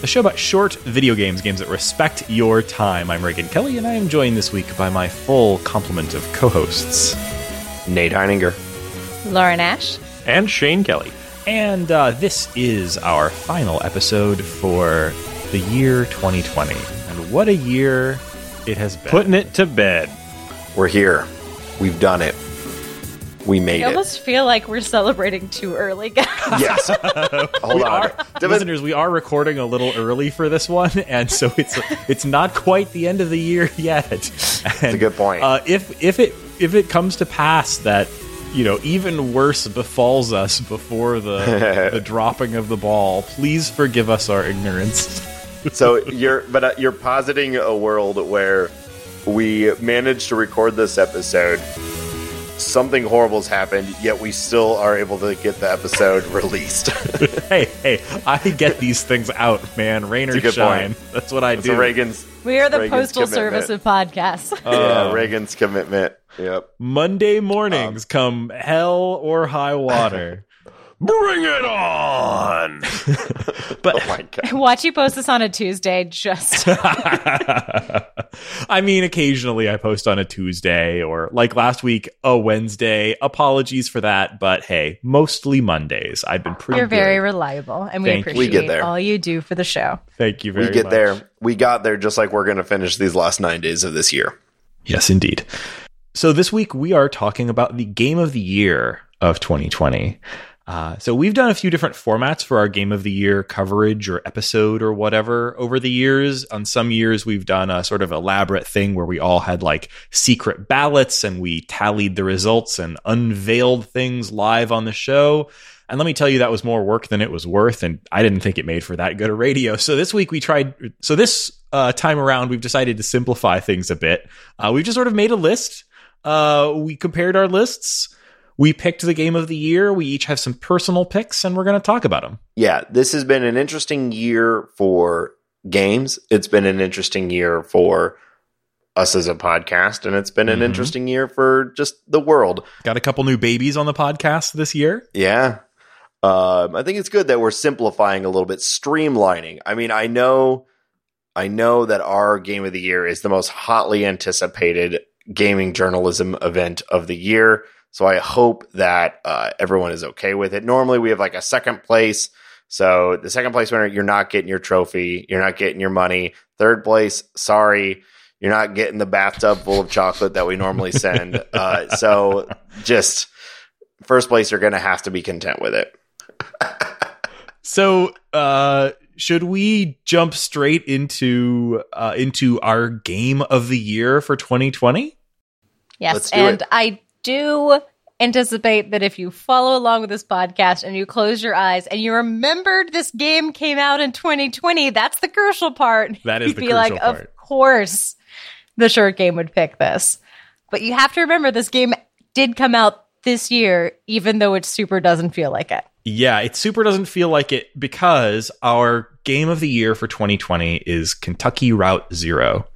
the show about short video games, games that respect your time. I'm Reagan Kelly, and I am joined this week by my full complement of co hosts. Nate Heininger. Lauren Ash. And Shane Kelly. And uh, this is our final episode for the year 2020. And what a year it has been. Putting it to bed. We're here. We've done it. We made I it. almost feel like we're celebrating too early, guys. Yes. Hold we on. are, listeners, we are recording a little early for this one, and so it's it's not quite the end of the year yet. That's a good point. Uh, if if it if it comes to pass that you know even worse befalls us before the the dropping of the ball, please forgive us our ignorance. so you're, but uh, you're positing a world where we managed to record this episode. Something horrible's happened, yet we still are able to get the episode released. hey, hey, I get these things out, man. Rain or That's shine. point. That's what I so do. Reagan's, We are the Reagan's postal commitment. service of podcasts. yeah, Reagan's commitment. Yep. Monday mornings Um, come hell or high water. Bring it on! but Oh my god. Watch you post this on a Tuesday, just I mean, occasionally I post on a Tuesday or like last week, a Wednesday. Apologies for that, but hey, mostly Mondays. I've been pretty you're very reliable, and we Thank you. appreciate We get there. all you do for the show. Thank you very We get much. there. We got there just like we're going to finish these last nine days of this year. Yes, indeed. So this week we are talking about the game of the year of 2020. Uh, so we've done a few different formats for our game of the year coverage or episode or whatever over the years. On some years we've done a sort of elaborate thing where we all had like secret ballots and we tallied the results and unveiled things live on the show. And let me tell you, that was more work than it was worth, and I didn't think it made for that good a radio. So this week we tried. So this uh, time around, we've decided to simplify things a bit. Uh, we've just sort of made a list. Uh, we compared our lists. We picked the game of the year. We each have some personal picks, and we're going to talk about them. yeah, this has been an interesting year for games. It's been an interesting year for us as a podcast, and it's been an Mhm. interesting year for just the world. Got a couple new babies on the podcast this year. Yeah. Um, I think it's good that we're simplifying a little bit, streamlining. I mean, I know, I know that our game of the year is the most hotly anticipated gaming journalism event of the year. So I hope that uh, everyone is okay with it. Normally, we have like a second place. So the second place winner, you're not getting your trophy, you're not getting your money. Third place, sorry, you're not getting the bathtub full of chocolate that we normally send. uh, so just first place, you're going to have to be content with it. So, uh, should we jump straight into uh, into our game of the year for 2020? Yes, Let's do and it. I do anticipate that if you follow along with this podcast and you close your eyes and you remembered this game came out in 2020, that's the crucial part. That is You'd the be crucial like, part. of course, the short game would pick this. But you have to remember this game did come out this year, even though it super doesn't feel like it. Yeah, it super doesn't feel like it because our game of the year for 2020 is Kentucky Route Zero.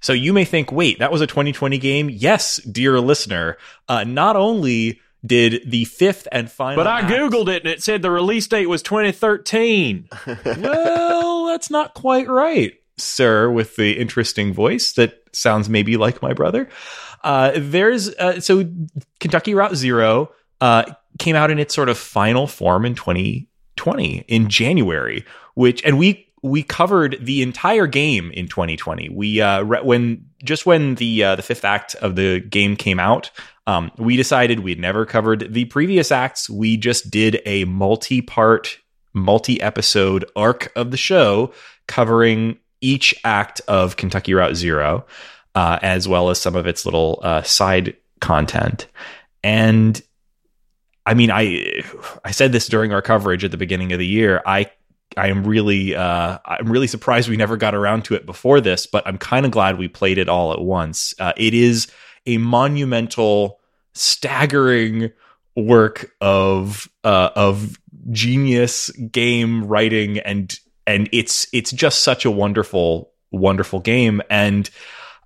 So you may think, wait, that was a 2020 game? Yes, dear listener. Uh, not only did the fifth and final. But I act- Googled it and it said the release date was 2013. well, that's not quite right, sir, with the interesting voice that sounds maybe like my brother. Uh, there's uh, so Kentucky Route Zero uh, came out in its sort of final form in 2020 in January, which and we we covered the entire game in 2020. We uh, re- when just when the uh, the fifth act of the game came out, um, we decided we'd never covered the previous acts. We just did a multi-part, multi-episode arc of the show covering each act of Kentucky Route Zero, uh, as well as some of its little uh, side content. And I mean, I I said this during our coverage at the beginning of the year. I I am really uh, I'm really surprised we never got around to it before this, but I'm kind of glad we played it all at once. Uh, it is a monumental, staggering work of uh, of genius game writing and and it's it's just such a wonderful wonderful game. And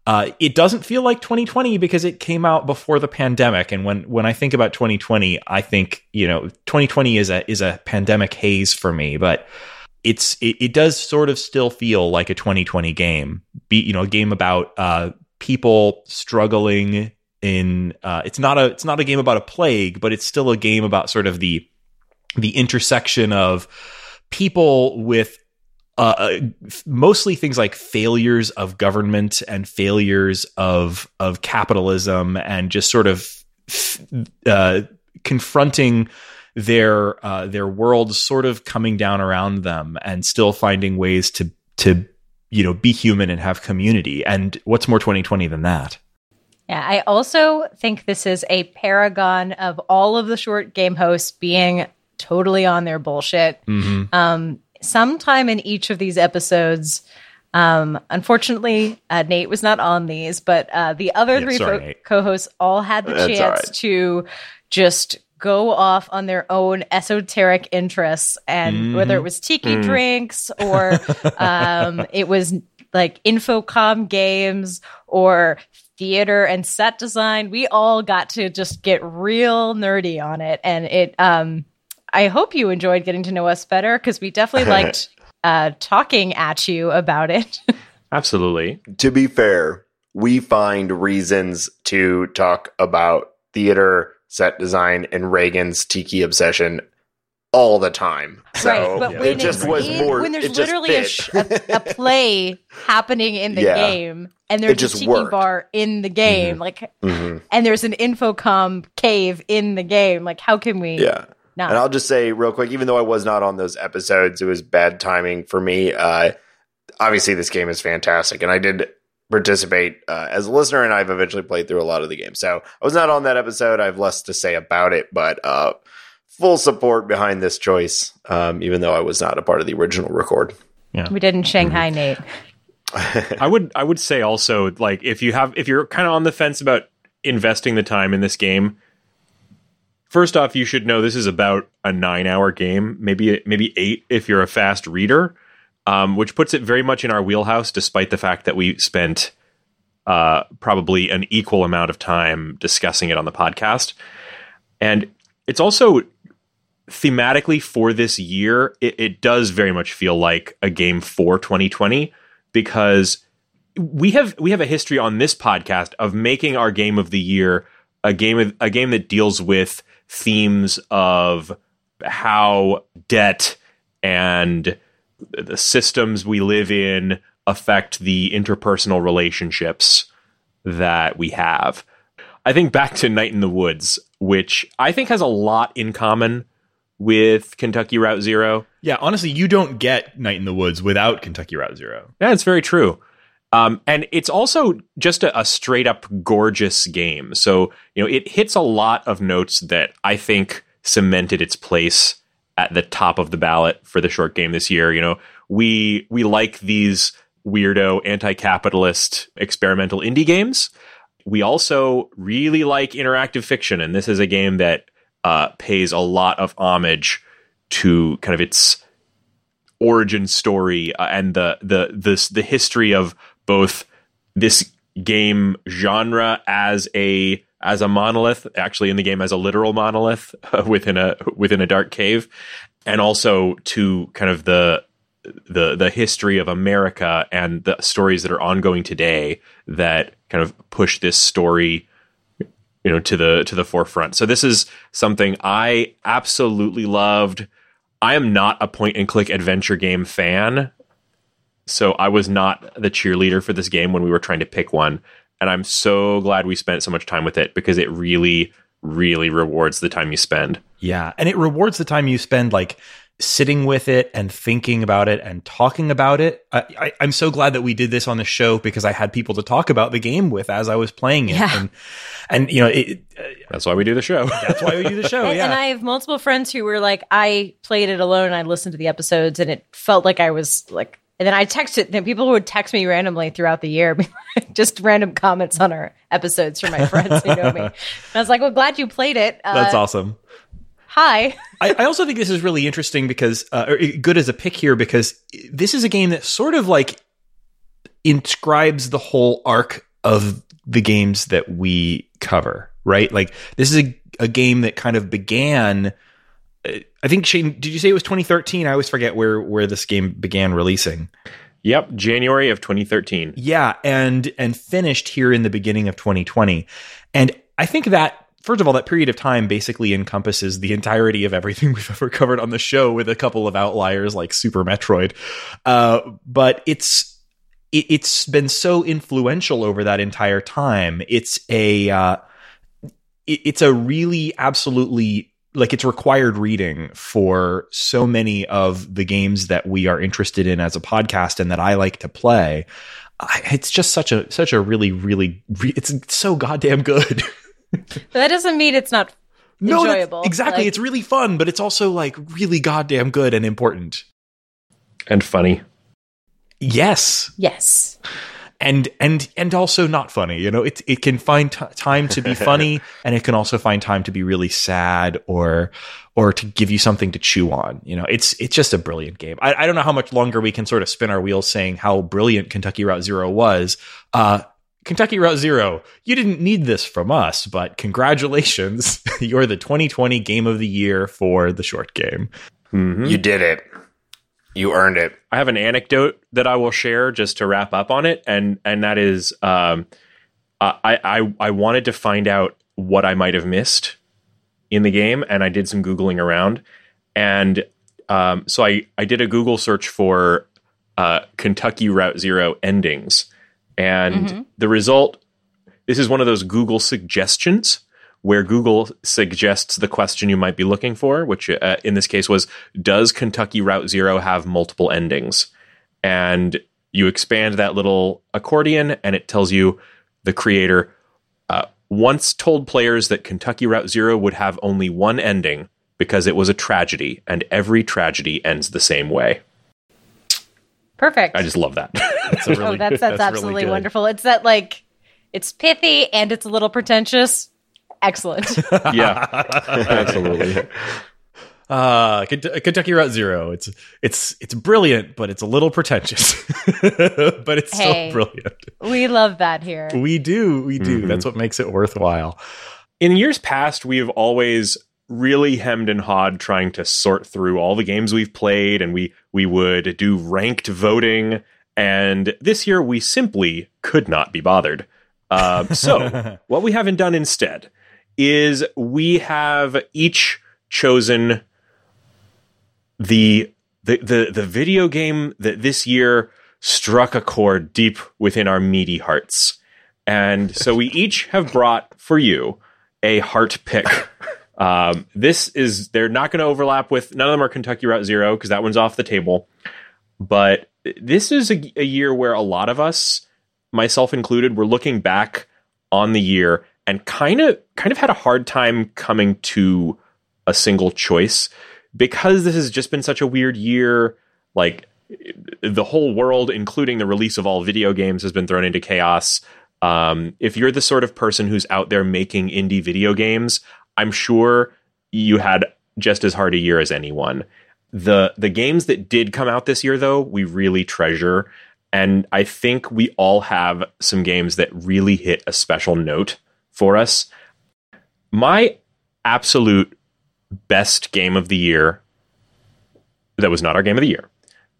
uh, it doesn't feel like 2020 because it came out before the pandemic. And when when I think about 2020 I think you know 2020 is a is a pandemic haze for me. But it's it, it does sort of still feel like a 2020 game. Be you know a game about uh, people struggling in uh, it's not a it's not a game about a plague but it's still a game about sort of the the intersection of people with uh, uh, mostly things like failures of government and failures of of capitalism and just sort of uh, confronting their uh, their world sort of coming down around them and still finding ways to to you know be human and have community and what's more 2020 than that Yeah, I also think this is a paragon of all of the short game hosts being totally on their bullshit. mm-hmm. Um, sometime in each of these episodes, um, unfortunately, uh, Nate was not on these, but uh, the other Yeah, three sorry, fo- co-hosts all had the That's chance right. to just go off on their own esoteric interests, and Mhm. whether it was tiki Mm. drinks or um, it was like infocom games or theater and set design we all got to just get real nerdy on it and it um i hope you enjoyed getting to know us better because we definitely liked uh talking at you about it Absolutely. to be fair, we find reasons to talk about theater, set design, and Reagan's tiki obsession all the time. So right but it when, just it's was in- more. when there's it just literally a, sh- a, a play happening in the Yeah. game and there's It just a tiki worked. bar in the game like Mhm. and there's an infocom cave in the game like how can we Yeah. not And I'll just say real quick, even though I was not on those episodes, it was bad timing for me. Uh, obviously, this game is fantastic, and I did participate uh, as a listener, and I've eventually played through a lot of the game. So I was not on that episode. I have less to say about it, but uh, full support behind this choice, um, even though I was not a part of the original record. we did in shanghai Mm-hmm. nate I would I would say also like if you have if you're kind of on the fence about investing the time in this game, first off you should know this is about a nine hour game, maybe maybe eight if you're a fast reader, um, which puts it very much in our wheelhouse, despite the fact that we spent uh, probably an equal amount of time discussing it on the podcast, and it's also thematically for this year, it, it does very much feel like a game for 2020 because we have we have a history on this podcast of making our game of the year a game of, a game that deals with themes of how debt and the systems we live in affect the interpersonal relationships that we have. I think back to Night in the Woods, which I think has a lot in common with Kentucky Route Zero. yeah honestly you don't get night in the woods without kentucky route zero Yeah, it's very true. Um, and it's also just a, a straight up gorgeous game. So, you know, it hits a lot of notes that I think cemented its place at the top of the ballot for the short game this year. You know, we we like these weirdo anti-capitalist experimental indie games. We also really like interactive fiction, and this is a game that uh, pays a lot of homage to kind of its origin story uh, and the the this the history of both this game genre as a as a monolith actually in the game as a literal monolith uh, within a within a dark cave and also to kind of the the the history of America and the stories that are ongoing today that kind of push this story you know to the to the forefront. So this is something I absolutely loved. I am not a point and click adventure game fan. So I was not the cheerleader for this game when we were trying to pick one. And I'm so glad we spent so much time with it because it really, really rewards the time you spend. Yeah, and it rewards the time you spend like sitting with it and thinking about it and talking about it. I, I, I'm so glad that we did this on the show because I had people to talk about the game with as I was playing it, Yeah. and and you know it, uh, That's why we do the show. that's why we do the show. and, yeah, and I have multiple friends who were like, I played it alone. I listened to the episodes, and it felt like I was like And then I texted, then people would text me randomly throughout the year, just random comments on our episodes from my friends who know me. And I was like, well, glad you played it. Uh, That's awesome. Hi. I, I also think this is really interesting because, uh, or good as a pick here because this is a game that sort of like inscribes the whole arc of the games that we cover, right? Like this is a, a game that kind of began. I think Shane, did you say it was 2013? I always forget where where this game began releasing. Yep, January of 2013. Yeah, and and finished here in the beginning of 2020. And I think that first of all, that period of time basically encompasses the entirety of everything we've ever covered on the show, with a couple of outliers like Super Metroid. Uh, but it's it, it's been so influential over that entire time. It's a uh, it's a really absolutely like it's required reading for so many of the games that we are interested in as a podcast and that I like to play. I, it's just such a such a really really re- it's so goddamn good. That doesn't mean it's not no, enjoyable. exactly. Like- it's really fun, but it's also like really goddamn good and important. And funny. Yes, yes. And and and also not funny. You know, it it can find t- time to be funny, and it can also find time to be really sad or or to give you something to chew on. You know, it's it's just a brilliant game. I, I don't know how much longer we can sort of spin our wheels saying how brilliant Kentucky Route Zero was. Uh, Kentucky Route Zero, you didn't need this from us, but congratulations, you're the 2020 Game of the Year for the short game. Mhm. You did it. You earned it. I have an anecdote that I will share just to wrap up on it, and and that is, um, I I I wanted to find out what I might have missed in the game, and I did some googling around, and um, so I I did a Google search for uh, Kentucky Route Zero endings, and the result. This is one of those Google suggestions where Google suggests the question you might be looking for, which uh, in this case was Does Kentucky Route Zero have multiple endings? And you expand that little accordion, and it tells you the creator uh, once told players that Kentucky Route Zero would have only one ending because it was a tragedy, and every tragedy ends the same way. Perfect. I just love that. That's a really, oh, that's that's, really absolutely good. wonderful. It's that like it's pithy and it's a little pretentious. Excellent. yeah, absolutely. Uh, Kent- Kentucky Route Zero. It's it's it's brilliant, but it's a little pretentious. but it's Hey. still brilliant. we love that here. We do, we do. Mhm. That's what makes it worthwhile. in years past, we've always really hemmed and hawed trying to sort through all the games we've played, and we we would do ranked voting. And this year, we simply could not be bothered. Uh, so, what we haven't done instead is we have each chosen the the the, the video game that this year struck a chord deep within our meaty hearts. And so we each have brought for you a heart pick. Um, this is they're not going to overlap with none of them are Kentucky Route Zero because that one's off the table. But this is a, a year where a lot of us, myself included, were looking back on the year and kind of kind of had a hard time coming to a single choice because this has just been such a weird year. Like the whole world, including the release of all video games, has been thrown into chaos. Um, if you're the sort of person who's out there making indie video games, I'm sure you had just as hard a year as anyone. The the games that did come out this year though, we really treasure and I think we all have some games that really hit a special note for us. My absolute best game of the year that was not our game of the year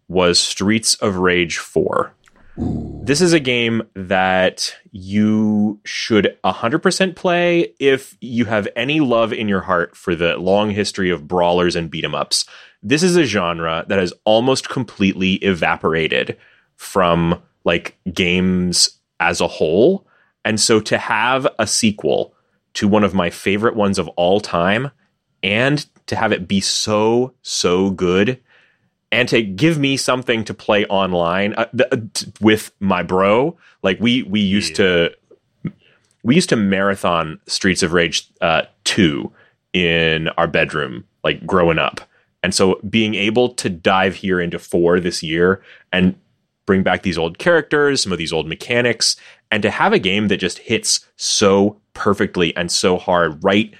was Streets of Rage 4. This is a game that you should 100% play if you have any love in your heart for the long history of brawlers and beat 'em ups. This is a genre that has almost completely evaporated from like games as a whole. And so to have a sequel to one of my favorite ones of all time and to have it be so so good and to give me something to play online uh, th- uh, t- with my bro like we we used to we used to marathon streets of rage uh, 2 in our bedroom like growing up. And so being able to dive here into 4 this year and bring back these old characters, some of these old mechanics, and to have a game that just hits so perfectly and so hard, right?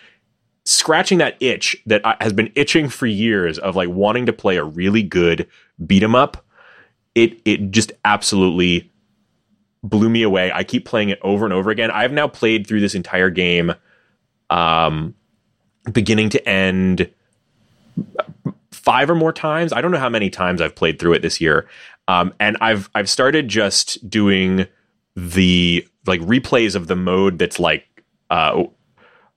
Scratching that itch that has been itching for years of like wanting to play a really good beat 'em up. It it just absolutely blew me away. I keep playing it over and over again. I've now played through this entire game, um, beginning to end, five or more times. I don't know how many times I've played through it this year, um, and I've I've started just doing the like replays of the mode that's like uh,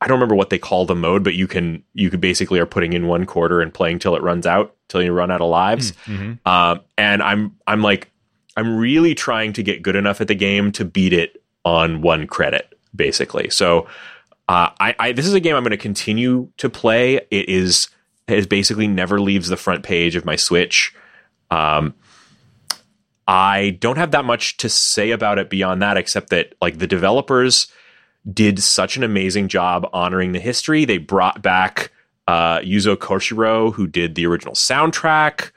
I don't remember what they call the mode, but you can you could basically are putting in one quarter and playing till it runs out, till you run out of lives. Mm-hmm. Um, and I'm I'm like I'm really trying to get good enough at the game to beat it on one credit, basically. So uh, I, I this is a game I'm going to continue to play. It is it basically never leaves the front page of my Switch. Um, I don't have that much to say about it beyond that, except that like the developers did such an amazing job honoring the history. They brought back uh, Yuzo Koshiro, who did the original soundtrack.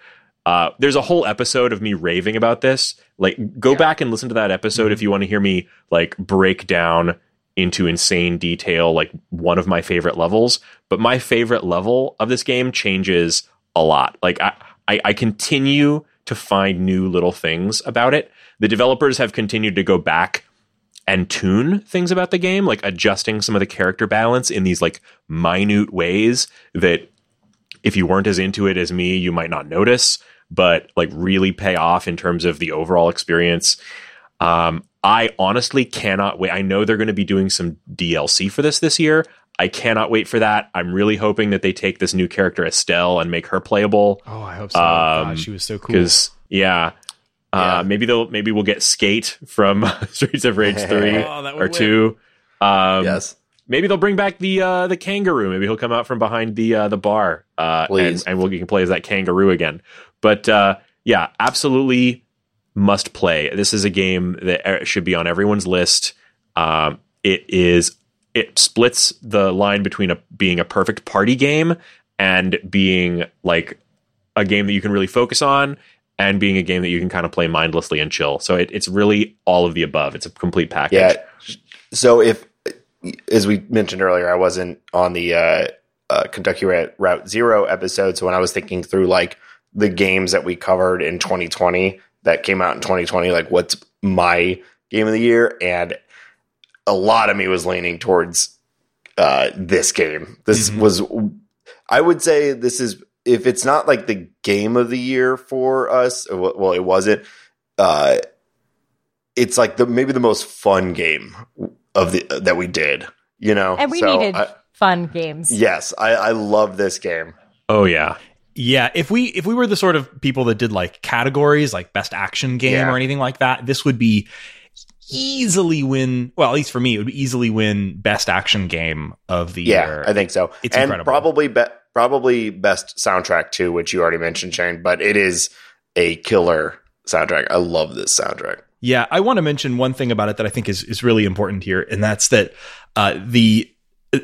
Uh, there's a whole episode of me raving about this. Like, go back and listen to that episode if you want to hear me like break down into insane detail, like one of my favorite levels. But my favorite level of this game changes a lot. Like, I, I, I continue to find new little things about it. The developers have continued to go back and tune things about the game, like adjusting some of the character balance in these like minute ways that if you weren't as into it as me, you might not notice, but like really pay off in terms of the overall experience. Um, I honestly cannot wait. I know they're going to be doing some DLC for this this year. I cannot wait for that. I'm really hoping that they take this new character Estel and make her playable. Oh, I hope so. Um, God, she was so cool. Because yeah, Yeah. uh, maybe they'll maybe we'll get Skate from Streets of Rage three Oh, or win. two. Um, yes. Maybe they'll bring back the uh, the kangaroo. Maybe he'll come out from behind the uh, the bar, uh, and, Please. and we'll, you can play as that kangaroo again. But uh, yeah, absolutely must play. This is a game that uh, should be on everyone's list. Um, it is it splits the line between a being a perfect party game and being like a game that you can really focus on and being a game that you can kind of play mindlessly and chill. So it, it's really all of the above. It's a complete package. Yeah. So if, as we mentioned earlier, I wasn't on the uh, uh, Kentucky Route Route Zero episode. So when I was thinking through like the games that we covered in 2020 that came out in 2020, like what's my game of the year, and a lot of me was leaning towards uh, this game. This Mhm. was, I would say, this is if it's not like the game of the year for us. Well, it wasn't. Uh, it's like the maybe the most fun game of the that we did. You know, And we So needed I- fun games. yes, I, I love this game. Oh yeah. Yeah, if we if we were the sort of people that did like categories like best action game Yeah. or anything like that, this would be easily win. Well, at least for me, it would easily win best action game of the Yeah, year. I think so. It's and incredible. probably be, probably best soundtrack too, which you already mentioned, Shane. But it is a killer soundtrack. I love this soundtrack. Yeah, I want to mention one thing about it that I think is is really important here, and that's that uh, the uh,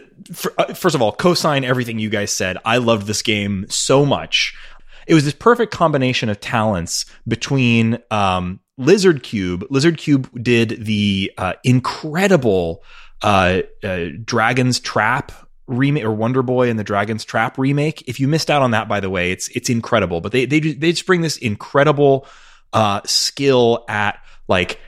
uh, first of all, co-sign everything you guys said. I loved this game so much. It was this perfect combination of talents between um, Lizard Cube. Lizard Cube did the uh, incredible uh, uh, Dragon's Trap remake or Wonder Boy and the Dragon's Trap remake. If you missed out on that, by the way, it's it's incredible. But they they they just bring this incredible uh, skill at like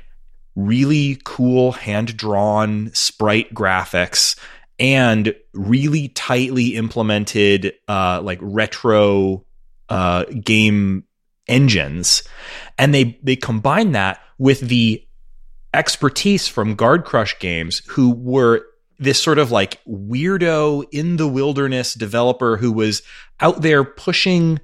really cool hand drawn sprite graphics and really tightly implemented uh, like retro uh, game engines, and they they combine that with the expertise from Guard Crush Games, who were this sort of like weirdo in the wilderness developer who was out there pushing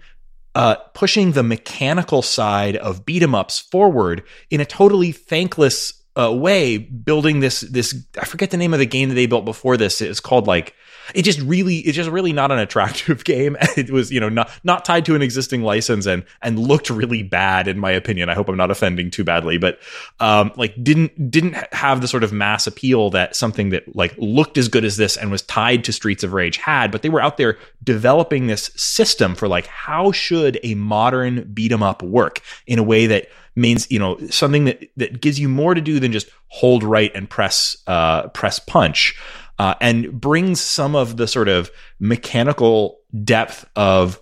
uh, pushing the mechanical side of beat 'em ups forward in a totally thankless uh, way, building this this I forget the name of the game that they built before this. It's called like it just really it's just really not an attractive game. It was you know not not tied to an existing license and and looked really bad in my opinion. I hope I'm not offending too badly, but um, like didn't didn't have the sort of mass appeal that something that like looked as good as this and was tied to Streets of Rage had. But they were out there developing this system for like how should a modern beat 'em up work in a way that means you know something that that gives you more to do than just hold right and press uh, press punch, uh, and brings some of the sort of mechanical depth of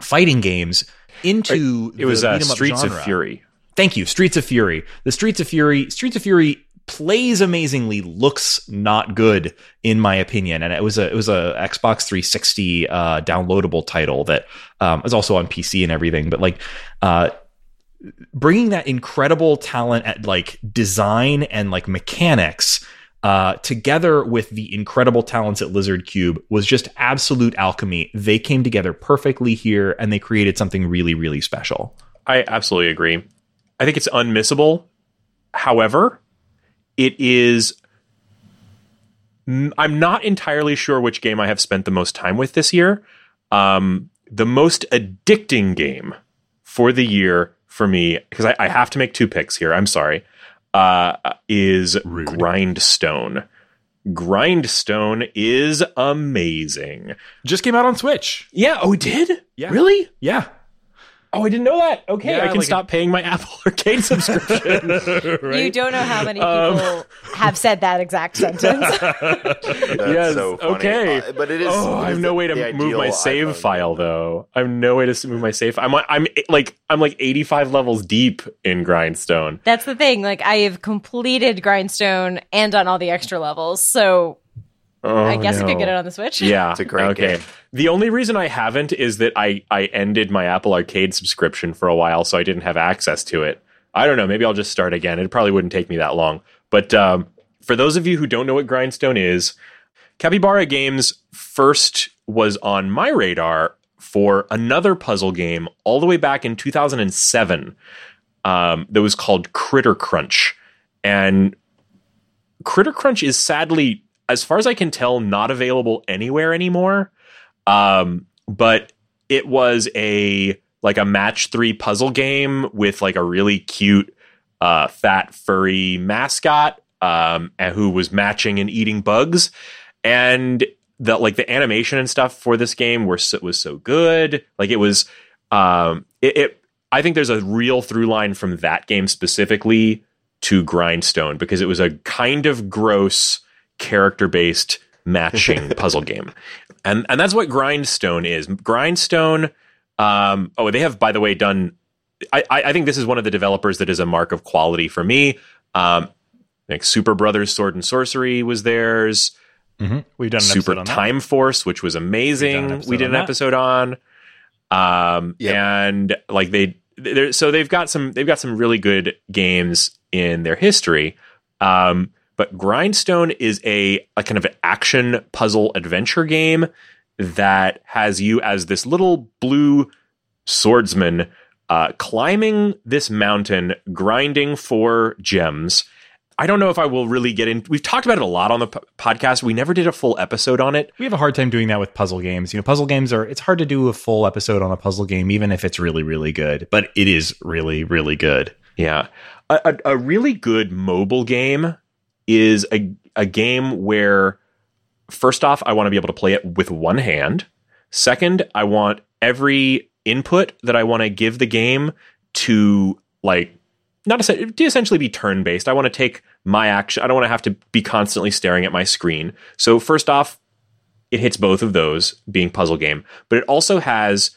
fighting games into It was the uh, beat 'em up Streets genre. of Fury. Thank you, Streets of Fury. The Streets of Fury, Streets of Fury plays amazingly, looks not good in my opinion, and it was a it was a Xbox 360 uh, downloadable title that um, is also on PC and everything. But like, uh, bringing that incredible talent at like design and like mechanics. Uh, together with the incredible talents at Lizard Cube was just absolute alchemy. They came together perfectly here and they created something really, really special. I absolutely agree. I think it's unmissable. However, it is. I'm not entirely sure which game I have spent the most time with this year. Um, the most addicting game for the year for me, because I, I have to make two picks here. I'm sorry. Uh, is Grindstone. Grindstone is amazing. Just came out on Switch. Yeah. Oh, it did? Yeah. Really? Yeah. Oh, I didn't know that. Okay, Yeah, I can like- stop paying my Apple Arcade subscription. You don't know how many people Um, have said that exact sentence. That's Yes, so funny. okay. Uh, but it is. oh, I have no the- way to move my save iPhone file though. I have no way to move my save. I'm I'm like I'm like 85 levels deep in Grindstone. That's the thing. Like I have completed Grindstone and on all the extra levels, so Oh, I guess I could get it on the Switch. Yeah, It's a great okay. game. The only reason I haven't is that I I ended my Apple Arcade subscription for a while, so I didn't have access to it. I don't know. Maybe I'll just start again. It probably wouldn't take me that long. But um, for those of you who don't know what Grindstone is, Capybara Games first was on my radar for another puzzle game all the way back in 2007 um, that was called Critter Crunch. And Critter Crunch is sadly, as far as I can tell, not available anywhere anymore. Um, but it was a like a match three puzzle game with like a really cute, uh, fat furry mascot, um, who was matching and eating bugs, and the like the animation and stuff for this game were so, was so good. Like it was, um, it, it. I think there's a real through line from that game specifically to Grindstone because it was a kind of gross character based matching puzzle game. And and that's what Grindstone is. Grindstone um oh they have by the way done I I I think this is one of the developers that is a mark of quality for me. Um like Super Brothers Sword and Sworcery was theirs. Mm-hmm. We've done an Super episode on that. Time Force, which was We've amazing. an We did an episode on episode on. Um, Yep. and like they, they're, so they've got some, they've got some really good games in their history. Um, but Grindstone is a, a kind of action puzzle adventure game that has you as this little blue swordsman uh, climbing this mountain, grinding for gems. I don't know if I will really get in. We've talked about it a lot on the p- podcast. We never did a full episode on it. We have a hard time doing that with puzzle games. You know, puzzle games are it's hard to do a full episode on a puzzle game, even if it's really, really good. But it is really, really good. Yeah. A, a, a really good mobile game is a, a game where, first off, I want to be able to play it with one hand. Second, I want every input that I want to give the game to, like, not to essentially be turn based. I want to take my action. I don't want to have to be constantly staring at my screen. So, first off, it hits both of those being puzzle game, but it also has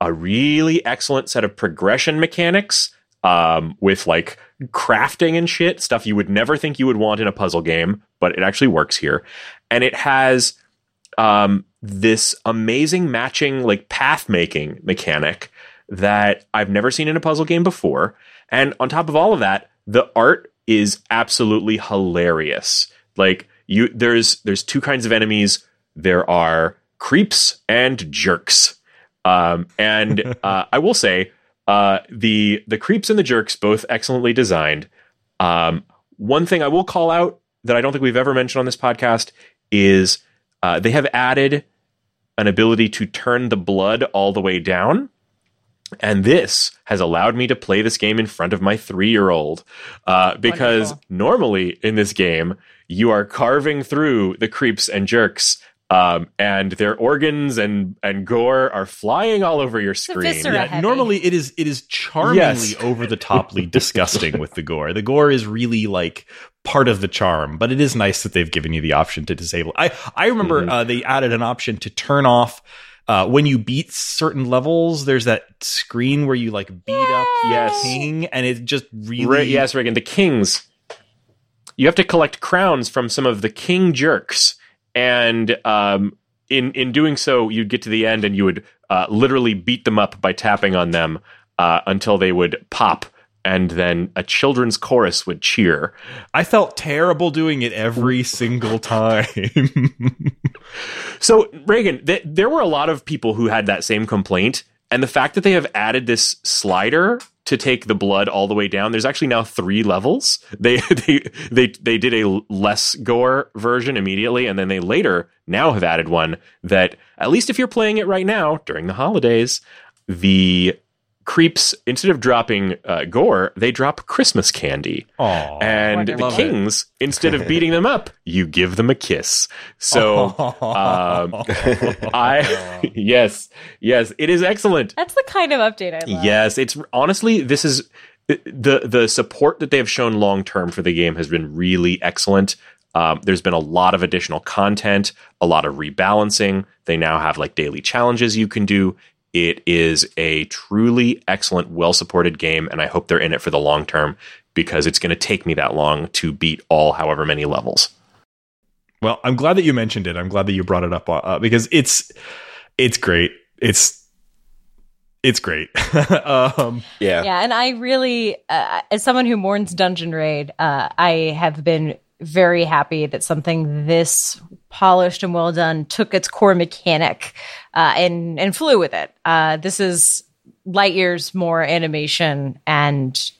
a really excellent set of progression mechanics um, with like crafting and shit, stuff you would never think you would want in a puzzle game, but it actually works here. And it has um, this amazing matching, like path making mechanic that I've never seen in a puzzle game before. And on top of all of that, the art is absolutely hilarious. Like you, there's there's two kinds of enemies. There are creeps and jerks. Um, and uh, I will say, uh, the the creeps and the jerks both excellently designed. Um, one thing I will call out that I don't think we've ever mentioned on this podcast is uh, they have added an ability to turn the blood all the way down. And this has allowed me to play this game in front of my three year old. Uh, because Wonderful. normally in this game, you are carving through the creeps and jerks Um, and their organs and and gore are flying all over your screen. Yeah, heavy. normally it is it is charmingly Yes. over the toply disgusting with the gore. The gore is really like part of the charm, but it is nice that they've given you the option to disable. I I remember Mhm. uh, they added an option to turn off uh, when you beat certain levels. There's that screen where you like beat up the Yes. king, and it just really Ra- yes, Reagan, the kings. You have to collect crowns from some of the king jerks, and um, in in doing so, you'd get to the end and you would uh, literally beat them up by tapping on them uh, until they would pop, and then a children's chorus would cheer. I felt terrible doing it every single time. So, Reagan, th- there were a lot of people who had that same complaint, and the fact that they have added this slider to take the blood all the way down. There's actually now three levels. They they they they did a less gore version immediately, and then they later now have added one that at least if you're playing it right now during the holidays, the creeps instead of dropping uh, gore, they drop Christmas candy. Aw, And the Wonderful. Love it. kings, instead of beating them up, you give them a kiss. So um, I yes, yes, it is excellent. That's the kind of update I love. Yes, it's honestly this is the the support that they have shown long term for the game has been really excellent. Um, there's been a lot of additional content, a lot of rebalancing. They now have like daily challenges you can do. It is a truly excellent, well supported game, and I hope they're in it for the long term because it's going to take me that long to beat all however many levels. Well, I'm glad that you mentioned it. I'm glad that you brought it up uh, because it's it's great. It's it's great. um, Yeah. Yeah, and I really, uh, as someone who mourns Dungeon Raid, uh, I have been very happy that something this polished and well done took its core mechanic uh, and and flew with it. Uh, this is light years more animation and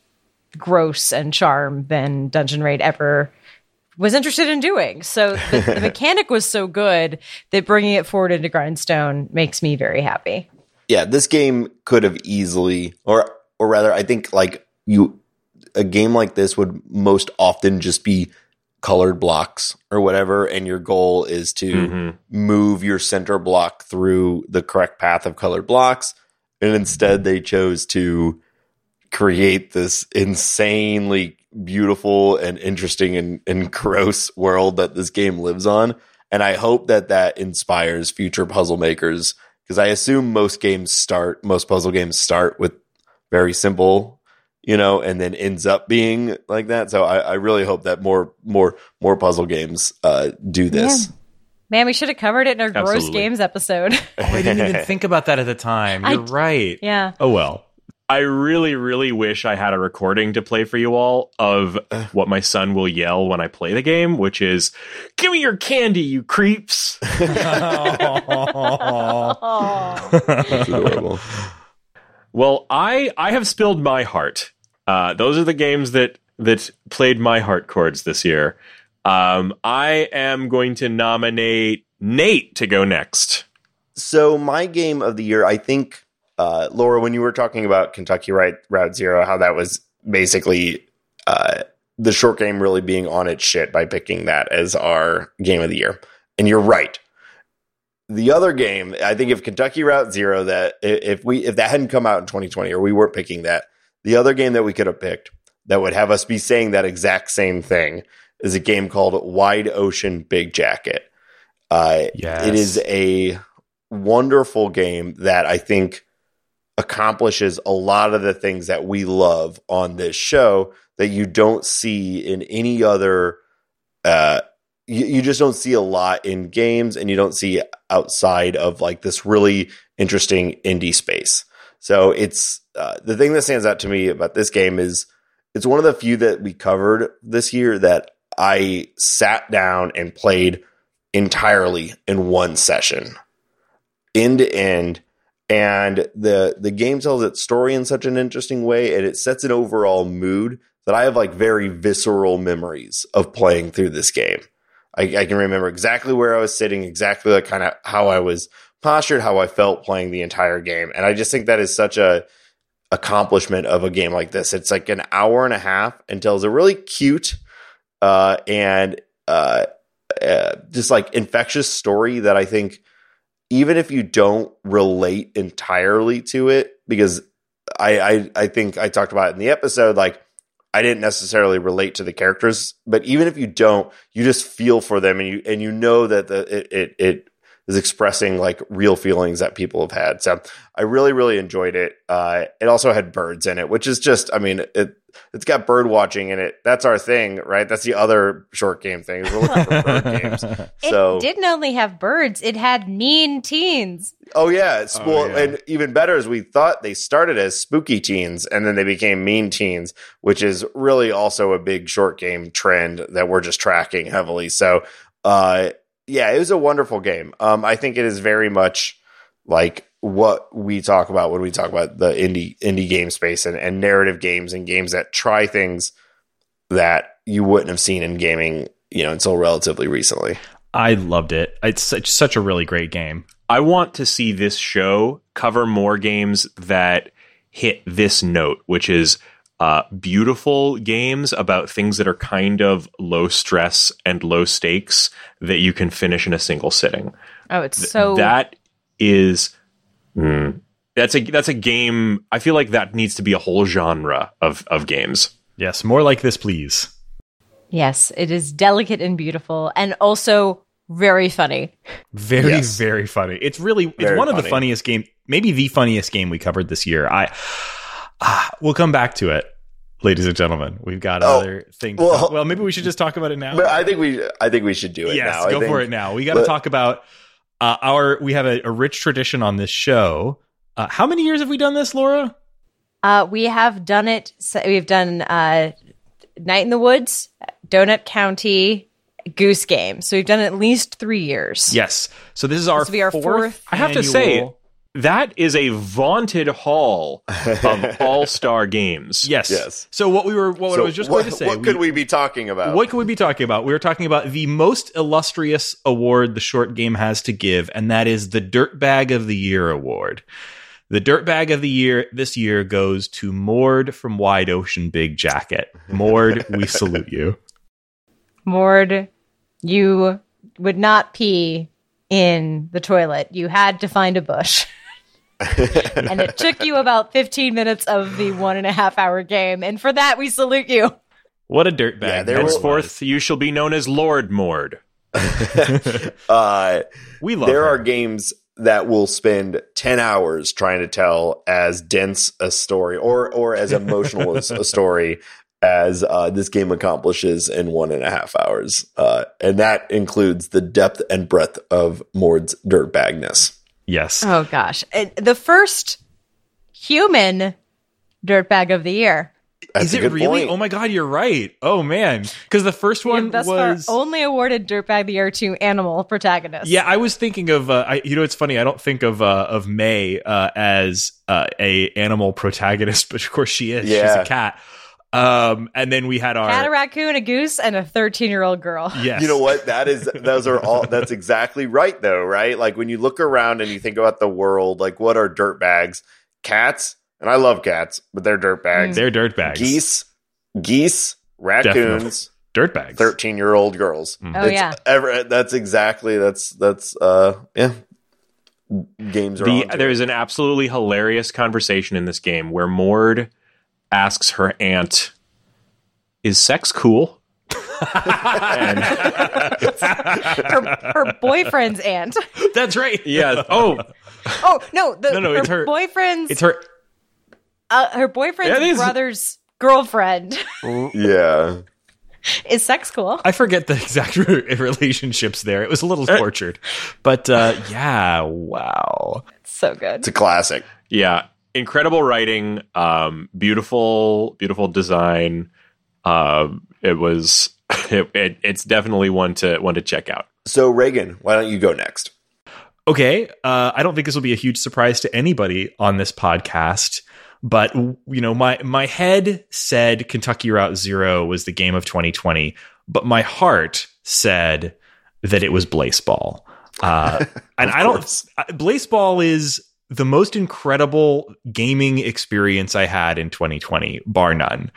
gross and charm than Dungeon Raid ever was interested in doing. So the, the mechanic was so good that bringing it forward into Grindstone makes me very happy. yeah, this game could have easily, or or rather, I think like you, a game like this would most often just be colored blocks or whatever, and your goal is to Mhm. move your center block through the correct path of colored blocks, and instead they chose to create this insanely beautiful and interesting and, and gross world that this game lives on. And I hope that that inspires future puzzle makers because I assume most games start, most puzzle games start with very simple, you know, and then ends up being like that. So I, I really hope that more, more, more puzzle games uh, do this. Man, we should have covered it in our gross games episode. oh, I didn't even think about that at the time. You're right. yeah. Oh well. I really, really wish I had a recording to play for you all of what my son will yell when I play the game, which is, Give me your candy, you creeps. That's adorable. Well, I I have spilled my heart. Uh, those are the games that that played my heart chords this year. Um, I am going to nominate Nate to go next. So my game of the year, I think, uh, Laura, when you were talking about Kentucky Route, Route Zero, how that was basically uh, the short game really being on its shit by picking that as our game of the year, and you're right. The other game, I think, if Kentucky Route Zero, that if we if that hadn't come out in 2020 or we weren't picking that, the other game that we could have picked that would have us be saying that exact same thing is a game called Wide Ocean Big Jacket. Uh, Yes. it is a wonderful game that I think accomplishes a lot of the things that we love on this show that you don't see in any other uh you, you just don't see a lot in games and you don't see outside of like this really interesting indie space so it's uh, the thing that stands out to me about this game is it's one of the few that we covered this year that i sat down and played entirely in one session end to end and the the game tells its story in such an interesting way and it sets an overall mood that I have like very visceral memories of playing through this game. I, I can remember exactly where I was sitting, exactly like kind of how I was postured, how I felt playing the entire game, and I just think that is such a accomplishment of a game like this. It's like an hour and a half and tells a really cute uh, and uh, uh, just like infectious story that I think even if you don't relate entirely to it, because I, I I think I talked about it in the episode, like I didn't necessarily relate to the characters, but even if you don't, you just feel for them and you and you know that the it it, it is expressing like real feelings that people have had. So I really really enjoyed it. Uh, it also had birds in it, which is just I mean it it's got bird watching in it. That's our thing, right? That's the other short game thing. We're looking for bird games. So it didn't only have birds; it had mean teens. Oh yeah, it's, Oh, well, yeah. and even better is we thought they started as spooky teens and then they became mean teens, which is really also a big short game trend that we're just tracking heavily. So, uh, yeah, it was a wonderful game. Um, I think it is very much like what we talk about when we talk about the indie indie game space and, and narrative games and games that try things that you wouldn't have seen in gaming, you know, until relatively recently. I loved it. It's such, such a really great game. I want to see this show cover more games that hit this note, which is uh, beautiful games about things that are kind of low stress and low stakes that you can finish in a single sitting. Oh, it's so that is mm, that's a that's a game. I feel like that needs to be a whole genre of of games. Yes, more like this, please. yes, it is delicate and beautiful, and also very funny. Very, Yes. very funny. It's really it's Very one of the funniest game, maybe the funniest game we covered this year. I ah, we'll come back to it, ladies and gentlemen. We've got Oh, other things. well- Well, well, maybe we should just talk about it now. But I think we I think we should do it yes, now. I go think- for it now. We got to talk about uh, our. We have a, a rich tradition on this show. Uh, how many years have we done this, Laura? Uh, we have done it. So we've done uh, Night in the Woods, Donut County, Goose Game. So we've done at least three years. Yes. So this is our This will be our fourth. fourth. I have to say, annual- that is a vaunted hall of all star games. yes, Yes. So what we were, what So I was just what, going to say, what could we be talking about? What could we be talking about? We were talking about the most illustrious award the short game has to give, and that is the Dirtbag of the Year award. The Dirtbag of the Year this year goes to Mord from Wide Ocean Big Jacket. Mord, we salute you. Mord, you would not pee in the toilet. You had to find a bush. and it took you about 15 minutes of the one and a half hour game. And for that, we salute you. What a dirtbag. Yeah, there that were- Henceforth, you shall be known as Lord Mord. uh, We love there her. are games that will spend 10 hours trying to tell as dense a story or or as emotional as a story as uh, this game accomplishes in one and a half hours uh, and that includes the depth and breadth of mord's dirtbagness Yes. Oh, gosh. And the first human dirtbag of the year. That's is it really? point. Oh my god, you're right. Oh man, because the first one have thus was far only awarded dirtbag of the year to animal protagonists. Yeah, I was thinking of uh, I, you know it's funny I don't think of uh, of May uh, as uh, a animal protagonist, but of course she is. She's a cat. Um, and then we had our Cat, a raccoon, a goose, and a 13 year old girl. yes. You know what? That is those are all that's exactly right though, right? Like when you look around and you think about the world, like what are dirt bags? Cats, and I love cats, but they're dirt bags. They're dirtbags. Geese, geese, raccoons, dirt bags. 13-year-old girls. Mm. Oh, It's yeah. ever that's exactly that's that's uh yeah. Games are The, onto there an absolutely hilarious conversation in this game where Mord asks her aunt, "Is sex cool?" and Her, her boyfriend's aunt. That's right. yeah, oh, Oh, no. The, No, no, it's her- boyfriend's, It's her. uh, her boyfriend's Yeah, brother's girlfriend Yeah. is sex cool. I forget the exact re- relationships there. It was a little tortured, but uh, yeah. Wow. It's so good. It's a classic. yeah, incredible writing, um, beautiful, beautiful design. Um, it was, it, it, it's definitely one to one to check out. So Reagan, why don't you go next? Okay, uh, I don't think this will be a huge surprise to anybody on this podcast, but you know, my my head said Kentucky Route Zero was the game of 2020, but my heart said that it was Blaseball. Uh, and I don't. course. I- Blaseball is the most incredible gaming experience I had in 2020, bar none.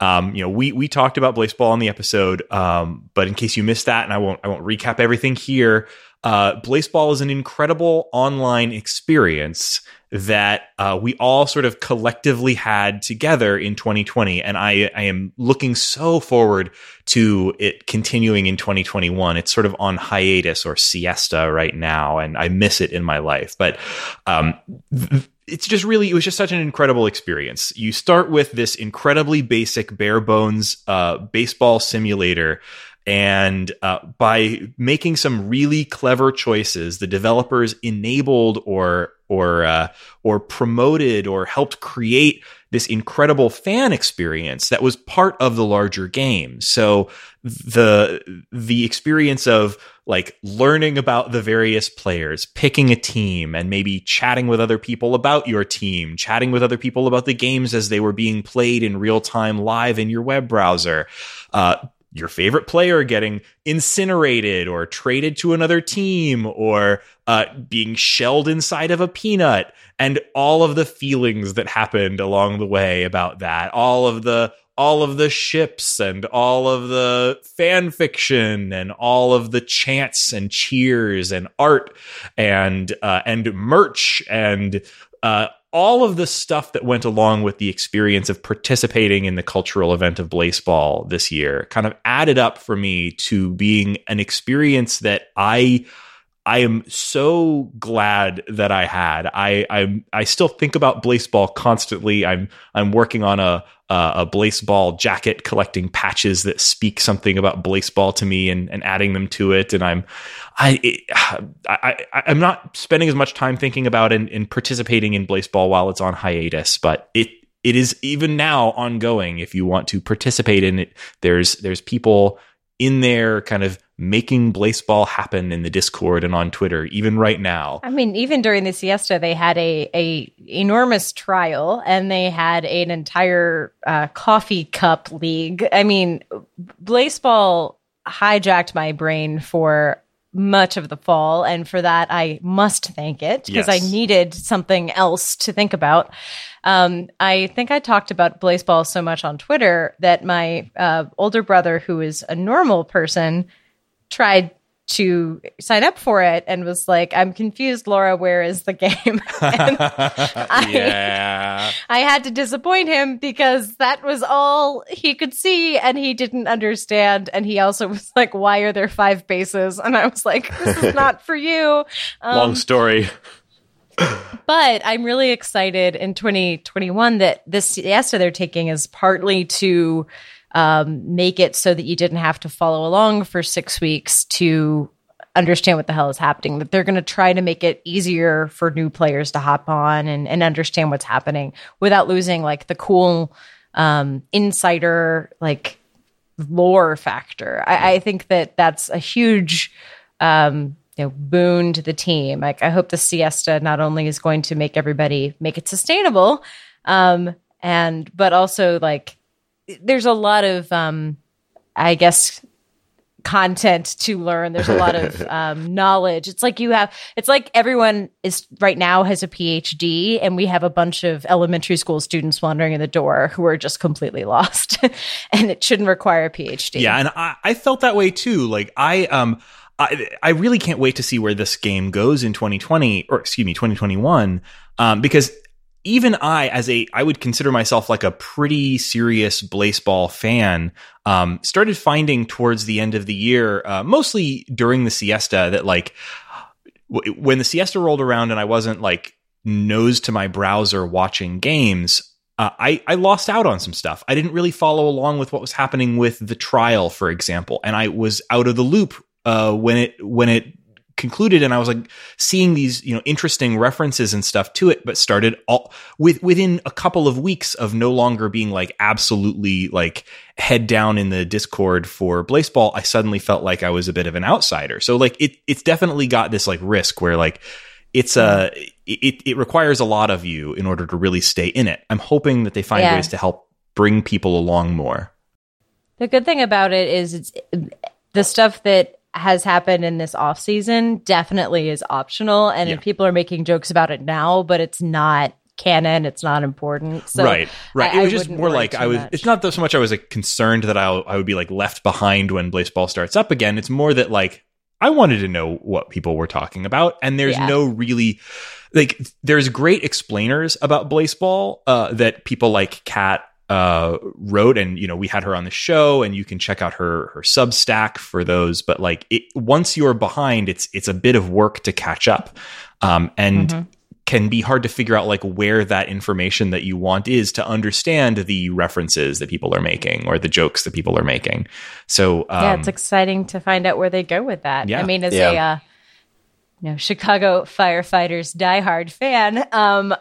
Um, you know, we we talked about Blaseball on the episode, um, but in case you missed that, and I won't I won't recap everything here. Uh, Blaseball is an incredible online experience that uh, we all sort of collectively had together in 2020, and I, I am looking so forward to it continuing in 2021. It's sort of on hiatus or siesta right now, and I miss it in my life. But um, it's just really it was just such an incredible experience. You start with this incredibly basic, bare bones uh, baseball simulator and uh, by making some really clever choices, the developers enabled or or uh, or promoted or helped create this incredible fan experience that was part of the larger game. So the the experience of like learning about the various players, picking a team, and maybe chatting with other people about your team, chatting with other people about the games as they were being played in real time live in your web browser. Uh, your favorite player getting incinerated or traded to another team or uh, being shelled inside of a peanut and all of the feelings that happened along the way about that. All of the all of the ships and all of the fan fiction and all of the chants and cheers and art and uh, and merch and uh, all of the stuff that went along with the experience of participating in the cultural event of Blaseball this year kind of added up for me to being an experience that I I am so glad that I had. I I'm, I still think about Blaseball constantly. I'm I'm working on a uh, a Blaseball jacket, collecting patches that speak something about Blaseball to me, and, and adding them to it. And I'm I, it, I I am not spending as much time thinking about and, and participating in Blaseball while it's on hiatus, but it it is even now ongoing. If you want to participate in it, there's there's people in there kind of making Blaseball happen in the Discord and on Twitter, even right now. I mean, even during the siesta, they had a a enormous trial, and they had an entire uh, coffee cup league. I mean, Blaseball hijacked my brain for much of the fall, and for that, I must thank it because yes. I needed something else to think about. Um, I think I talked about Blaseball so much on Twitter that my uh, older brother, who is a normal person, tried to sign up for it and was like, I'm confused, Laura, where is the game? I, yeah. I had to disappoint him because that was all he could see and he didn't understand. And he also was like, Why are there five bases? And I was like, This is not for you. Um, Long story. but I'm really excited in 2021 that this siesta they're taking is partly to um, make it so that you didn't have to follow along for six weeks to understand what the hell is happening. That they're going to try to make it easier for new players to hop on and, and understand what's happening without losing like the cool um, insider like lore factor. I, I, think that that's a huge um, you know boon to the team. Like I hope the siesta not only is going to make everybody make it sustainable, um, and but also like there's a lot of um, I guess content to learn. There's a lot of um, knowledge. It's like you have it's like everyone is right now has a phd and we have a bunch of elementary school students wandering in the door who are just completely lost and it shouldn't require a phd yeah and I, I felt that way too. Like i um I, I really can't wait to see where this game goes in 2020 or excuse me 2021 um, because even I, as a, I would consider myself like a pretty serious baseball fan, um, started finding towards the end of the year, uh, mostly during the siesta, that like w- when the siesta rolled around and I wasn't like nose to my browser watching games, uh, I, I lost out on some stuff. I didn't really follow along with what was happening with the trial, for example, and I was out of the loop uh, when it when it concluded and I was like seeing these, you know, interesting references and stuff to it, but started all with within a couple of weeks of no longer being like absolutely like head down in the Discord for Blaseball, I suddenly felt like I was a bit of an outsider. So like it it's definitely got this like risk where like it's uh, a it it requires a lot of you in order to really stay in it. I'm hoping that they find yeah. ways to help bring people along more. The good thing about it is it's the stuff that has happened in this off season definitely is optional and yeah. people are making jokes about it now but it's not canon. It's not important. So right, right. I- it was just more like I was. much. It's not so much I was like concerned that I I would be like left behind when Ball starts up again. It's more that like I wanted to know what people were talking about, and there's Yeah. no really like there's great explainers about Ball uh, that people like Kat uh wrote and you know we had her on the show and you can check out her her substack for those but like it once you're behind it's it's a bit of work to catch up um and Mhm. can be hard to figure out like where that information that you want is to understand the references that people are making or the jokes that people are making so um, yeah, it's exciting to find out where they go with that. Yeah. I mean, as a uh, you know Chicago firefighters diehard fan, um,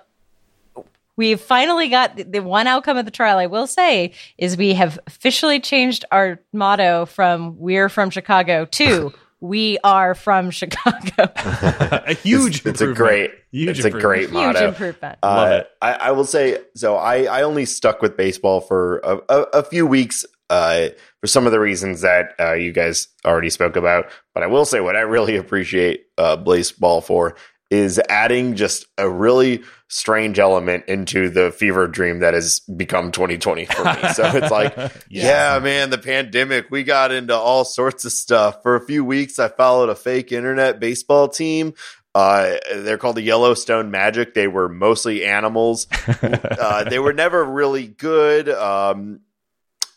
we've finally got the, the one outcome of the trial. I will say is we have officially changed our motto from "We're from Chicago" to "We are from Chicago." a huge It's, it's a improvement. great. Huge it's a improvement. great Huge motto. improvement. Love Uh, it. I, I will say so. I, I only stuck with Blaseball for a, a, a few weeks uh, for some of the reasons that uh, you guys already spoke about. But I will say what I really appreciate uh, Blaseball for is adding just a really strange element into the fever dream that has become 2020 for me. So it's like, yeah, man, the pandemic, we got into all sorts of stuff. For a few weeks, I followed a fake internet baseball team. Uh, they're called the Yellowstone Magic. They were mostly animals. uh, they were never really good. Um,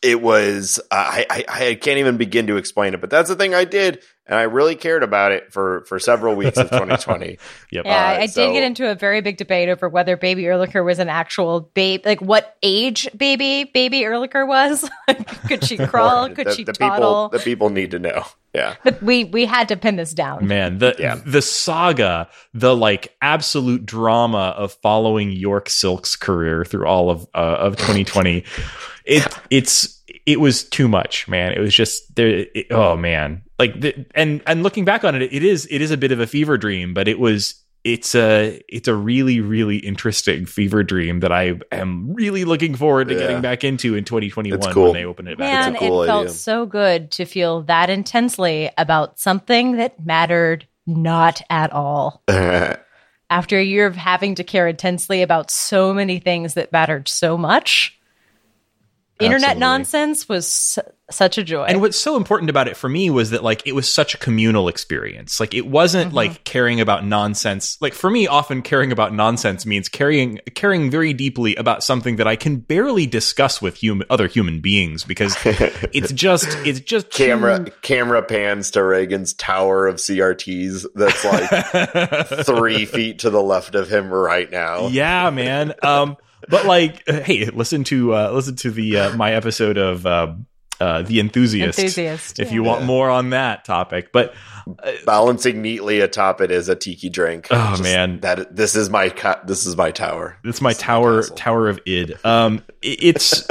it was I, I I can't even begin to explain it, but that's the thing I did, and I really cared about it for for several weeks of 2020. Yep. Yeah, I- Uh, I so- did get into a very big debate over whether Baby Urlacher was an actual babe, like what age baby Baby Urlacher was. Could she crawl? Could the, she the toddle? people the people need to know. Yeah. but we we had to pin this down. Man, the Yeah. the saga, the like absolute drama of following York Silk's career through all of uh, of 2020, it it's it was too much, man. It was just there. It, oh man, like the, and and looking back on it, it is it is a bit of a fever dream, but it was it's a it's a really really interesting fever dream that I am really looking forward to Yeah. getting back into in 2021 cool. when they open it back. Man, cool it felt idea. so good to feel that intensely about something that mattered not at all. After a year of having to care intensely about so many things that mattered so much, internet Absolutely. nonsense was su- such a joy. And what's so important about it for me was that like it was such a communal experience. Like it wasn't Mm-hmm. like caring about nonsense. Like for me, often caring about nonsense means caring caring very deeply about something that I can barely discuss with human other human beings because it's just it's just too- camera camera pans to Reagan's tower of CRTs that's like three feet to the left of him right now. yeah, man. Um, but like, uh, hey, listen to uh, listen to the uh, my episode of um, uh, the enthusiast, Enthusiast, if yeah. you want Yeah. more on that topic. But Balancing neatly atop it is a tiki drink. Oh, man. that this is my ca- this is my tower. It's my This tower castle. tower of id. Um, it- it's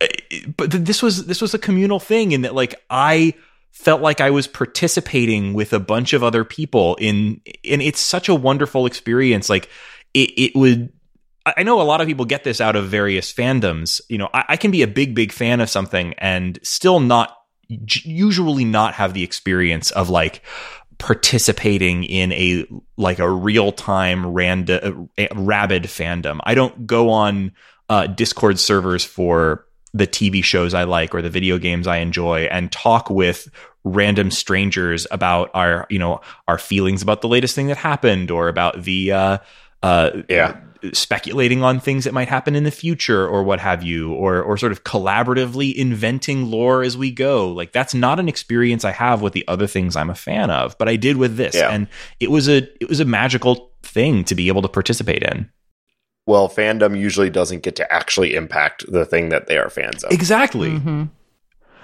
it- but th- this was this was a communal thing in that like I felt like I was participating with a bunch of other people in and it's such a wonderful experience. Like it it would. I know a lot of people get this out of various fandoms. You know, I, I can be a big, big fan of something and still not usually not have the experience of like participating in a like a real time random rabid fandom. I don't go on uh, Discord servers for the TV shows I like or the video games I enjoy and talk with random strangers about our you know our feelings about the latest thing that happened or about the uh, uh, Yeah. Speculating on things that might happen in the future or what have you or or sort of collaboratively inventing lore as we go like that's not an experience i have with the other things i'm a fan of but i did with this Yeah. and it was a it was a magical thing to be able to participate in Well, fandom usually doesn't get to actually impact the thing that they are fans of. exactly Mhm.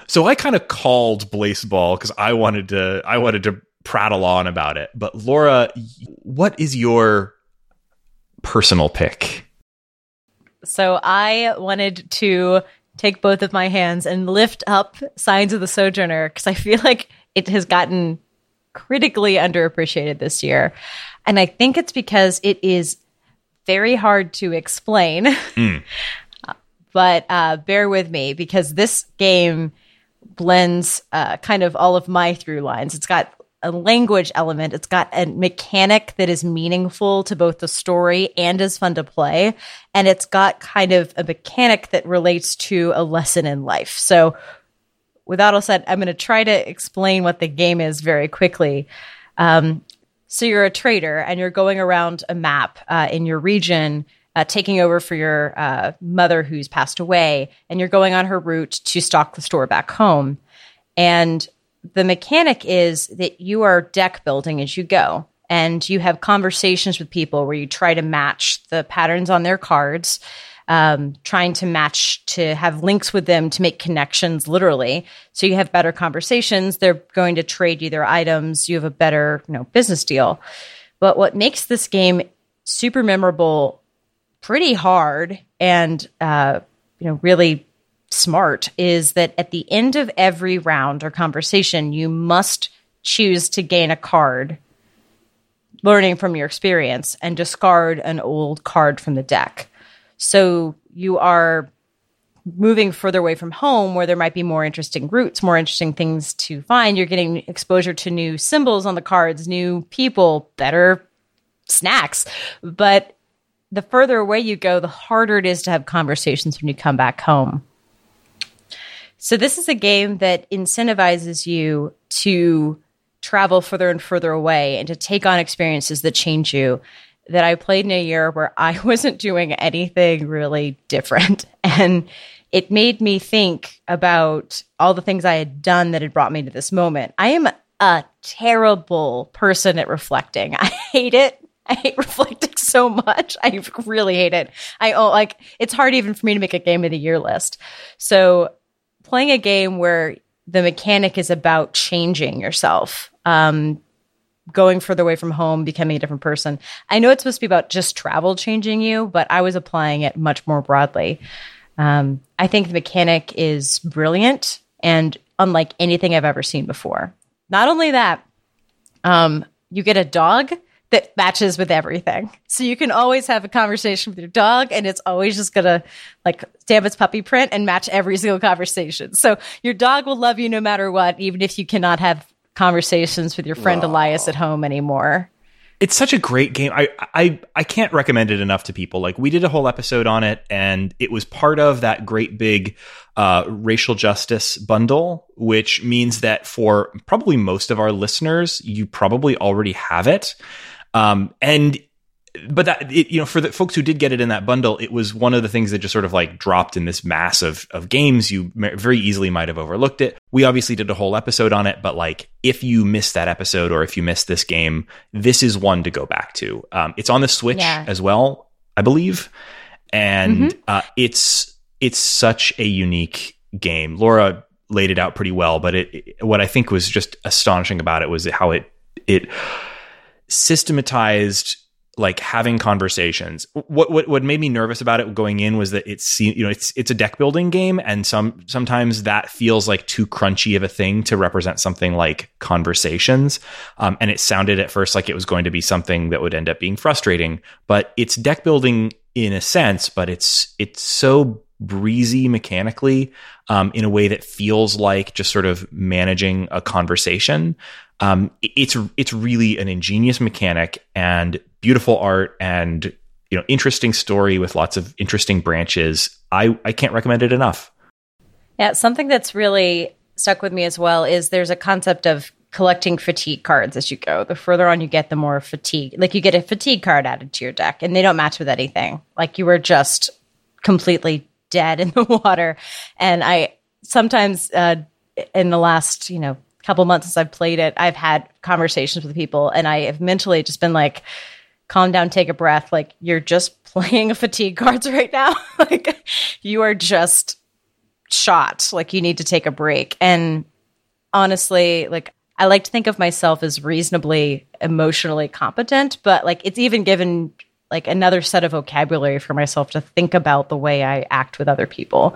so i kind of called ball because i wanted to i wanted to prattle on about it but laura what is your personal pick So I wanted to take both of my hands and lift up Signs of the Sojourner because I feel like it has gotten critically underappreciated this year. And I think it's because it is very hard to explain. Mm. but uh, bear with me because this game blends uh, kind of all of my through lines. It's got a language element. It's got a mechanic that is meaningful to both the story and is fun to play. And it's got kind of a mechanic that relates to a lesson in life. So, without all said, I'm going to try to explain what the game is very quickly. Um, so, you're a trader and you're going around a map uh, in your region. Uh, taking over for your uh, mother who's passed away, and you're going on her route to stock the store back home. And the mechanic is that you are deck building as you go. And you have conversations with people where you try to match the patterns on their cards um, trying to match to have links with them to make connections literally. So you have better conversations. They're going to trade you their items. You have a better you know business deal. But what makes this game super memorable pretty hard and uh, you know really smart is that at the end of every round or conversation, you must choose to gain a card, learning from your experience, and discard an old card from the deck. So you are moving further away from home where there might be more interesting routes, more interesting things to find. You're getting exposure to new symbols on the cards, new people, better snacks. But the further away you go, the harder it is to have conversations when you come back home. So this is a game that incentivizes you to travel further and further away and to take on experiences that change you. That I played in a year where I wasn't doing anything really different. And it made me think about all the things I had done that had brought me to this moment. I am a terrible person at reflecting. I hate it. I hate reflecting so much. I really hate it. I oh, like it's hard even for me to make a game of the year list. So playing a game where the mechanic is about changing yourself, um, going further away from home, becoming a different person. I know it's supposed to be about just travel changing you, but I was applying it much more broadly. Um, I think the mechanic is brilliant and unlike anything I've ever seen before. Not only that, um, you get a dog that matches with everything. So you can always have a conversation with your dog and it's always just to like stamp its puppy print and match every single conversation. So your dog will love you no matter what, even if you cannot have conversations with your friend. Elias at home anymore. It's such a great game. I, I I can't recommend it enough to people. Like we did a whole episode on it, and it was part of that great big uh, racial justice bundle, which means that for probably most of our listeners, you probably already have it. Um, and but that it, you know for the folks who did get it in that bundle it was one of the things that just sort of like dropped in this mass of of games. You very easily might have overlooked it. We obviously did a whole episode on it but like if you missed that episode or if you missed this game this is one to go back to. Um, it's on the switch yeah. as well i believe. And mm-hmm. uh, it's it's such a unique game. Laura laid it out pretty well but it, it what i think was just astonishing about it was how it it systematized like having conversations. What, what what made me nervous about it going in was that it's you know it's it's a deck building game, and some sometimes that feels like too crunchy of a thing to represent something like conversations. Um, and it sounded at first like it was going to be something that would end up being frustrating, but it's deck building in a sense, but it's it's so breezy mechanically um, in a way that feels like just sort of managing a conversation um, it's it's really an ingenious mechanic and beautiful art and you know interesting story with lots of interesting branches. I I can't recommend it enough. Yeah, something that's really stuck with me as well is there's a concept of collecting fatigue cards as you go. The further on you get, the more fatigue. Like you get a fatigue card added to your deck, and they don't match with anything. Like you were just completely dead in the water. And I sometimes uh, in the last you know couple months since I've played it, I've had conversations with people and I have mentally just been like, calm down, take a breath. Like you're just playing fatigue cards right now. like you are just shot. Like you need to take a break. And honestly, like I like to think of myself as reasonably emotionally competent, but like it's even given like another set of vocabulary for myself to think about the way I act with other people.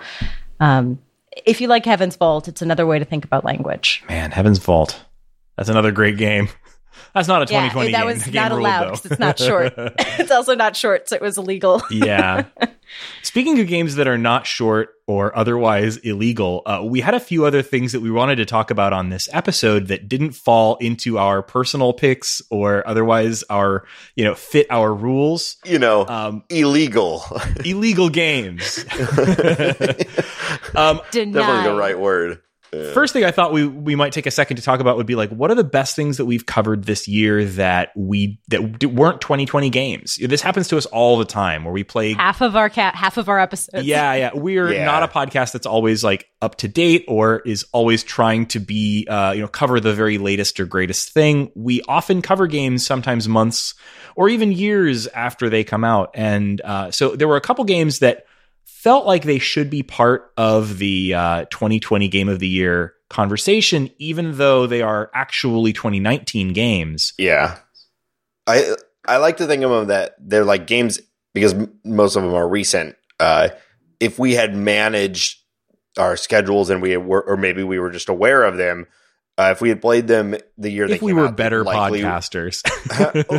Um, if you like Heaven's Vault, it's another way to think about language. Man, Heaven's Vault. That's another great game. That's not a 2020 yeah, that game. was not allowed because it's not short. it's also not short, so it was illegal. yeah. Speaking of games that are not short or otherwise illegal, uh, we had a few other things that we wanted to talk about on this episode that didn't fall into our personal picks or otherwise our, you know, fit our rules. You know, Um, illegal. illegal games. Um, Definitely Denied. the right word. Yeah. First thing I thought we we might take a second to talk about would be like what are the best things that we've covered this year that we that weren't 2020 games. This happens to us all the time where we play half of our cat, half of our episodes. yeah, yeah. We're Yeah. not a podcast that's always like up to date or is always trying to be, uh, you know, cover the very latest or greatest thing. We often cover games sometimes months or even years after they come out. And uh, so there were a couple games that felt like they should be part of the uh, 2020 Game of the Year conversation, even though they are actually 2019 games. Yeah. I I like to think of them that they're like games because m- most of them are recent. Uh, if we had managed our schedules and we were, or maybe we were just aware of them, uh, if we had played them the year they If we were out, better likely- podcasters.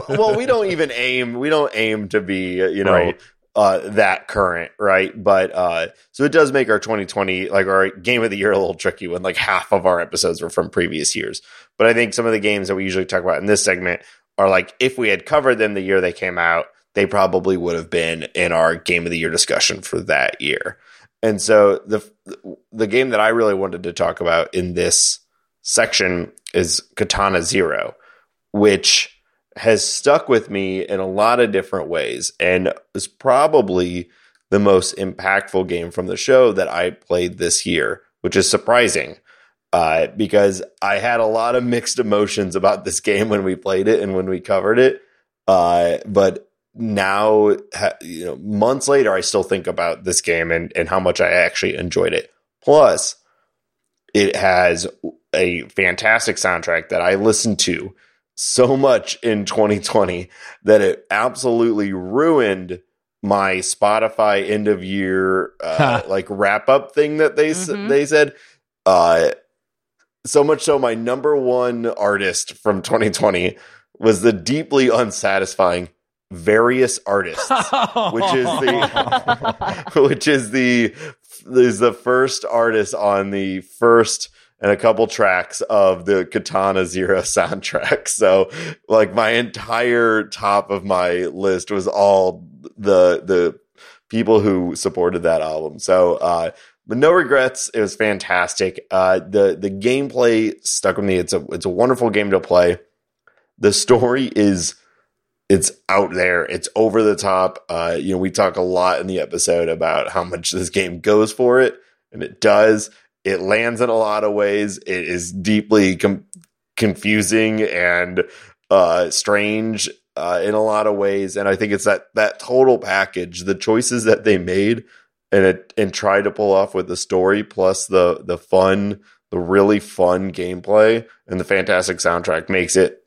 well, we don't even aim. We don't aim to be, uh, you know, Right. Uh, that current, right? But uh, so it does make our 2020 like our game of the year a little tricky when like half of our episodes were from previous years. But I think some of the games that we usually talk about in this segment are like if we had covered them the year they came out, they probably would have been in our game of the year discussion for that year. And so the the game that I really wanted to talk about in this section is Katana Zero, which has stuck with me in a lot of different ways and is probably the most impactful game from the show that I played this year, which is surprising uh, because I had a lot of mixed emotions about this game when we played it and when we covered it. Uh, but now, you know, months later, I still think about this game and, and how much I actually enjoyed it. Plus, it has a fantastic soundtrack that I listened to so much in 2020 that it absolutely ruined my Spotify end of year uh, like wrap up thing that they s Mhm. they said. Uh, so much so, my number one artist from 2020 was the deeply unsatisfying various artists which is the which is the is the first artist on the first and a couple tracks of the Katana Zero soundtrack. So like my entire top of my list was all the the people who supported that album. So uh but no regrets. It was fantastic. Uh the the gameplay stuck with me. It's a it's a wonderful game to play. The story is it's out there. It's over the top. Uh, you know, we talk a lot in the episode about how much this game goes for it, and it does. It lands in a lot of ways. It is deeply com- confusing and uh, strange uh, in a lot of ways, and I think it's that that total package, the choices that they made, and it and tried to pull off with the story plus the the fun, the really fun gameplay, and the fantastic soundtrack makes it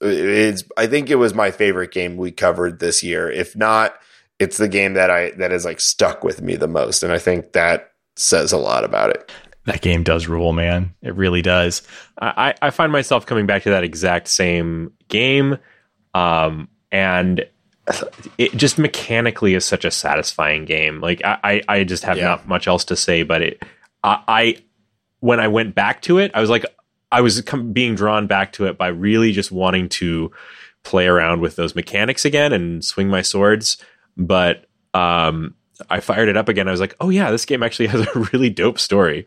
it's I think it was my favorite game we covered this year. If not, it's the game that I that is like stuck with me the most, and I think that says a lot about it. That game does rule, man. It really does. I, I find myself coming back to that exact same game, um, and it just mechanically is such a satisfying game. Like I, I, just have Yeah. not much else to say, but it, I, I, when I went back to it, I was like, I was com- being drawn back to it by really just wanting to play around with those mechanics again and swing my swords. But um, I fired it up again. I was like, oh yeah, this game actually has a really dope story.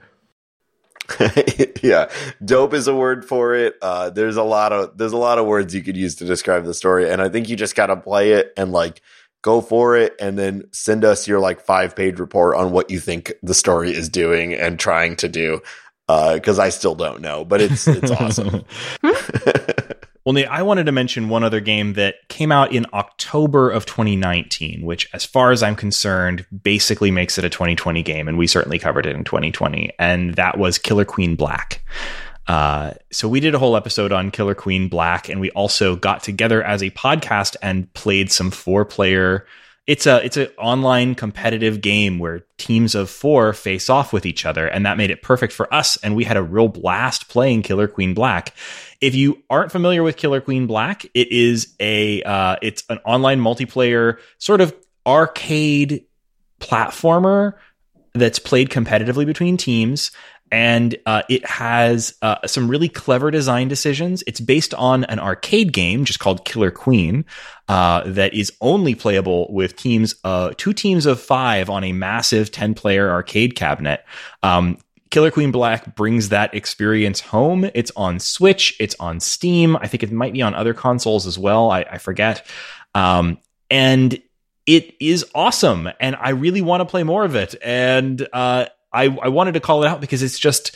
yeah, dope is a word for it. Uh, there's a lot of there's a lot of words you could use to describe the story, and I think you just got to play it and like go for it, and then send us your like five page report on what you think the story is doing and trying to do. Because I still don't know, but it's it's awesome. Well, Nate, I wanted to mention one other game that came out in October of 2019, which, as far as I'm concerned, basically makes it a 2020 game, and we certainly covered it in 2020, and that was Killer Queen Black. Uh, so we did a whole episode on Killer Queen Black, and we also got together as a podcast and played some four player. It's a it's an online competitive game where teams of four face off with each other, and that made it perfect for us. And we had a real blast playing Killer Queen Black. If you aren't familiar with Killer Queen Black, it is a uh, it's an online multiplayer sort of arcade platformer that's played competitively between teams and uh, it has uh, some really clever design decisions. It's based on an arcade game just called Killer Queen uh, that is only playable with teams, uh, two teams of five on a massive ten player arcade cabinet. Um, Killer Queen Black brings that experience home. It's on Switch, it's on Steam. I think it might be on other consoles as well. I, I forget. Um, and it is awesome, and I really want to play more of it. And uh, I, I wanted to call it out because it's just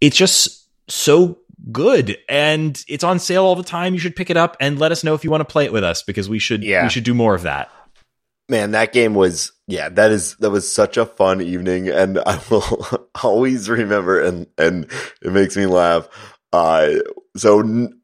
it's just so good and it's on sale all the time. You should pick it up and let us know if you want to play it with us because we should Yeah. we should do more of that. Man, that game was yeah, that is that was such a fun evening, and I will always remember, and and it makes me laugh. Uh, so n-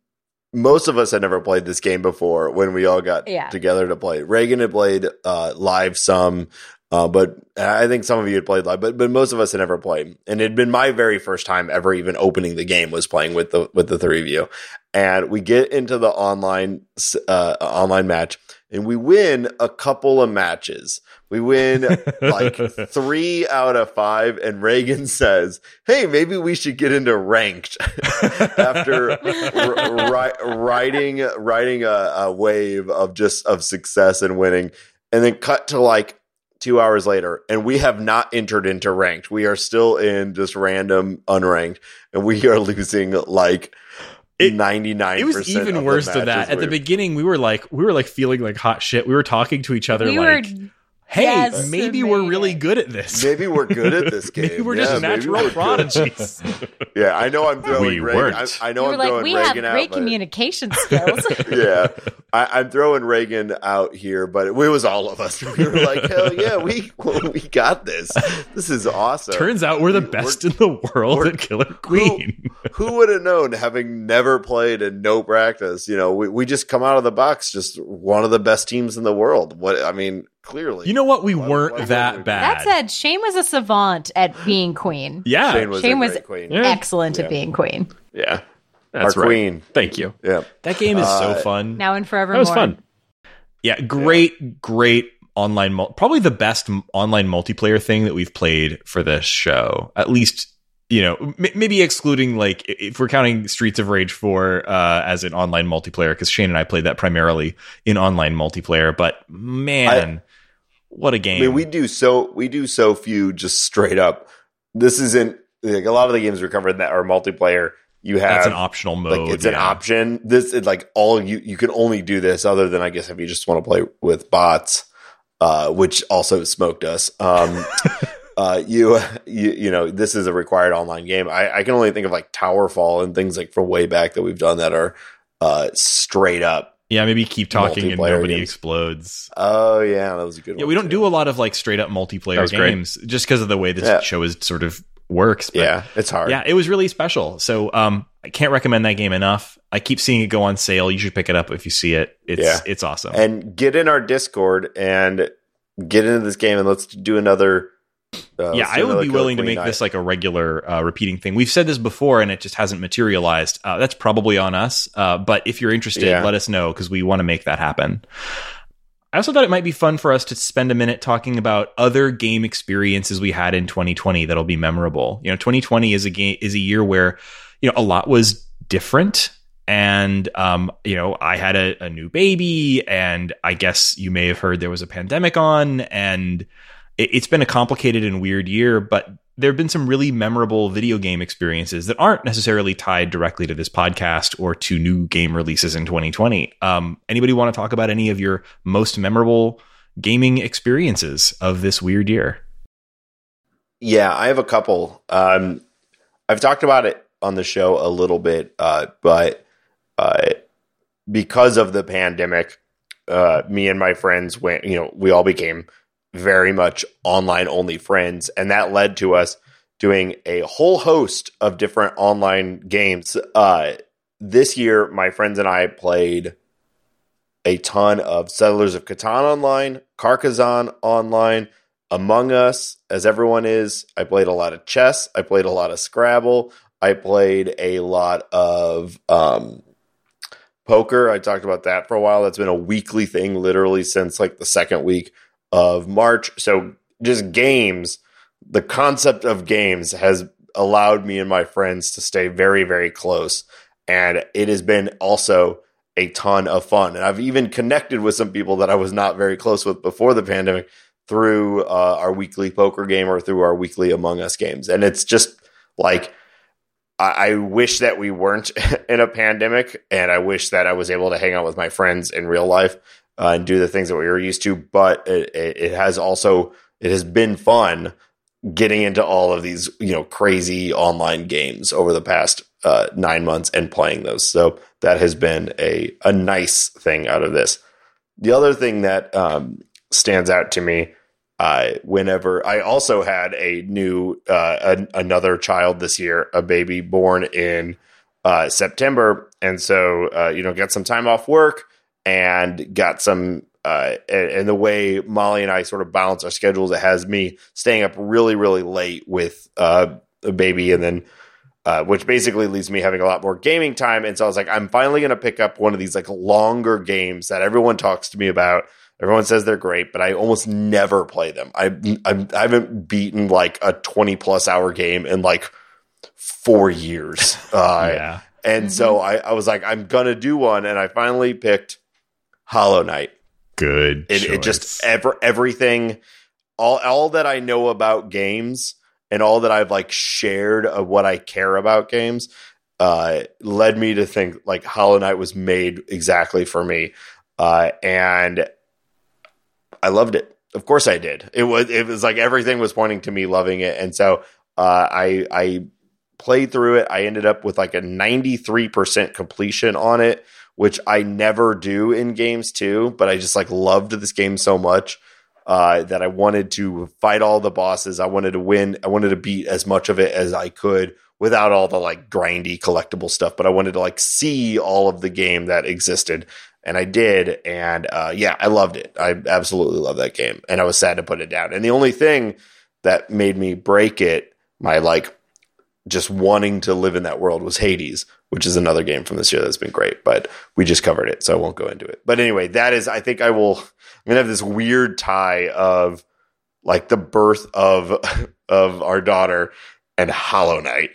most of us had never played this game before when we all got Yeah. together to play. Reagan had played uh, live some, uh, but I think some of you had played live, but but most of us had never played, and it had been my very first time ever even opening the game was playing with the with the three of you, and we get into the online uh, online match, and we win a couple of matches. We win like three out of five, and Reagan says, "Hey, maybe we should get into ranked." After r- ri- riding riding a, a wave of just of success and winning, and then cut to like two hours later, and we have not entered into ranked. We are still in just random unranked, and we are losing like ninety nine. It was even worse than that. At the beginning, we were like we were like feeling like hot shit. We were talking to each other we like, were "Hey, Yes, maybe we're really amazing. good at this. Maybe we're good at this game. Maybe we're Yeah, just maybe natural we're prodigies." Yeah, I know I'm throwing We Reagan. weren't. I, I know you were I'm like, throwing we have Reagan out. great but- communication skills. yeah, I, I'm throwing Reagan out here, but it, was all of us. We were like, hell yeah, we we got this. This is awesome. Turns out we're the We- best in the world at Killer Queen. Who would have known, having never played and no practice? You know, we, we just come out of the box, just one of the best teams in the world. What I mean, clearly, You know what? We Why- weren't why that we? bad. that said, Shane was a savant at being queen. yeah, Shane was Shane a was- great queen. Excellent Yeah. at being queen. Yeah, That's our right. queen. Thank you. Yeah, that game is so Uh, fun. Now and forever. That was fun. Yeah, great, great online, mul- probably the best online multiplayer thing that we've played for this show. At least, you know, m- maybe excluding like if we're counting Streets of Rage 4 uh, as an online multiplayer, because Shane and I played that primarily in online multiplayer. But man, what a game! I mean, we do so we do so few just straight up. This isn't like a lot of the games we're covering that are multiplayer. You have That's an optional mode. like it's an option. This is like all you you can only do this other than I guess if you just want to play with bots, uh, which also smoked us. Um, uh, you you you know this is a required online game. I, I can only think of like Towerfall and things like from way back that we've done that are uh, straight up. Yeah, maybe keep talking and nobody games. explodes. Oh yeah, that was a good. One. Yeah, one we don't too. do a lot of like straight up multiplayer That was great. games just because of the way this Yeah. show is sort of works. But Yeah, it's hard. yeah, it was really special. So um, I can't recommend that game enough. I keep seeing it go on sale. You should pick it up if you see it. It's Yeah. it's awesome. and get in our Discord and get into this game and let's do another. Uh, yeah, I would be willing to make night. this like a regular uh, repeating thing. We've said this before, and it just hasn't materialized. Uh, that's probably on us. Uh, but if you're interested, Yeah. let us know because we want to make that happen. I also thought it might be fun for us to spend a minute talking about other game experiences we had in 2020 that'll be memorable. You know, 2020 is a game is a year where you know a lot was different and um, you know i had a, a new baby and i guess you may have heard there was a pandemic on and it's been a complicated and weird year but there have been some really memorable video game experiences that aren't necessarily tied directly to this podcast or to new game releases in 2020 um, anybody want to talk about any of your most memorable gaming experiences of this weird year Yeah, I have a couple. Um, I've talked about it on the show a little bit, uh, but uh, because of the pandemic, uh, me and my friends went. You know, we all became very much online only friends, and that led to us doing a whole host of different online games. Uh, this year, my friends and I played a ton of Settlers of Catan online, Carcassonne online. Among Us, as everyone is. I played a lot of chess. I played a lot of Scrabble. I played a lot of um, poker. I talked about that for a while. That's been a weekly thing, literally since like the second week of March. So just games, the concept of games has allowed me and my friends to stay very, very close. And it has been also a ton of fun. And I've even connected with some people that I was not very close with before the pandemic through uh, our weekly poker game or through our weekly Among Us games. And it's just like, I, I wish that we weren't in a pandemic, and I wish that I was able to hang out with my friends in real life uh, and do the things that we were used to. But it, it, has also it has been fun getting into all of these you know crazy online games over the past uh, nine months and playing those. So that has been a a nice thing out of this. The other thing that um, stands out to me uh, whenever I also had a new uh, an, another child this year, a baby born in uh, September, and so uh, you know got some time off work and got some. Uh, and, and the way Molly and I sort of balance our schedules, it has me staying up really, really late with uh, a baby, and then uh, which basically leaves me having a lot more gaming time. And so I was like, I'm finally going to pick up one of these like longer games that everyone talks to me about Everyone says they're great, but I almost never play them. I I'm, I have not beaten like a 20 plus hour game in like four years. Uh, yeah. And mm-hmm. so I, I was like, I'm gonna do one, and I finally picked Hollow Knight. Good. It, it just ever everything, all all that I know about games and all that I've like shared of what I care about games uh, led me to think like Hollow Knight was made exactly for me. Uh, and I loved it. Of course I did. It was it was like everything was pointing to me loving it, and so uh, I I played through it. I ended up with like a ninety three percent completion on it, which I never do in games too. But I just like loved this game so much uh, that I wanted to fight all the bosses. I wanted to win. I wanted to beat as much of it as I could without all the like grindy collectible stuff. But I wanted to like see all of the game that existed and I did, and uh, yeah, I loved it. I absolutely love that game, and I was sad to put it down. And the only thing that made me break it, my like just wanting to live in that world, was Hades, which is another game from this year that's been great. But we just covered it, so I won't go into it. But anyway, that is, I think I will. I'm gonna have this weird tie of like the birth of of our daughter and Hollow Knight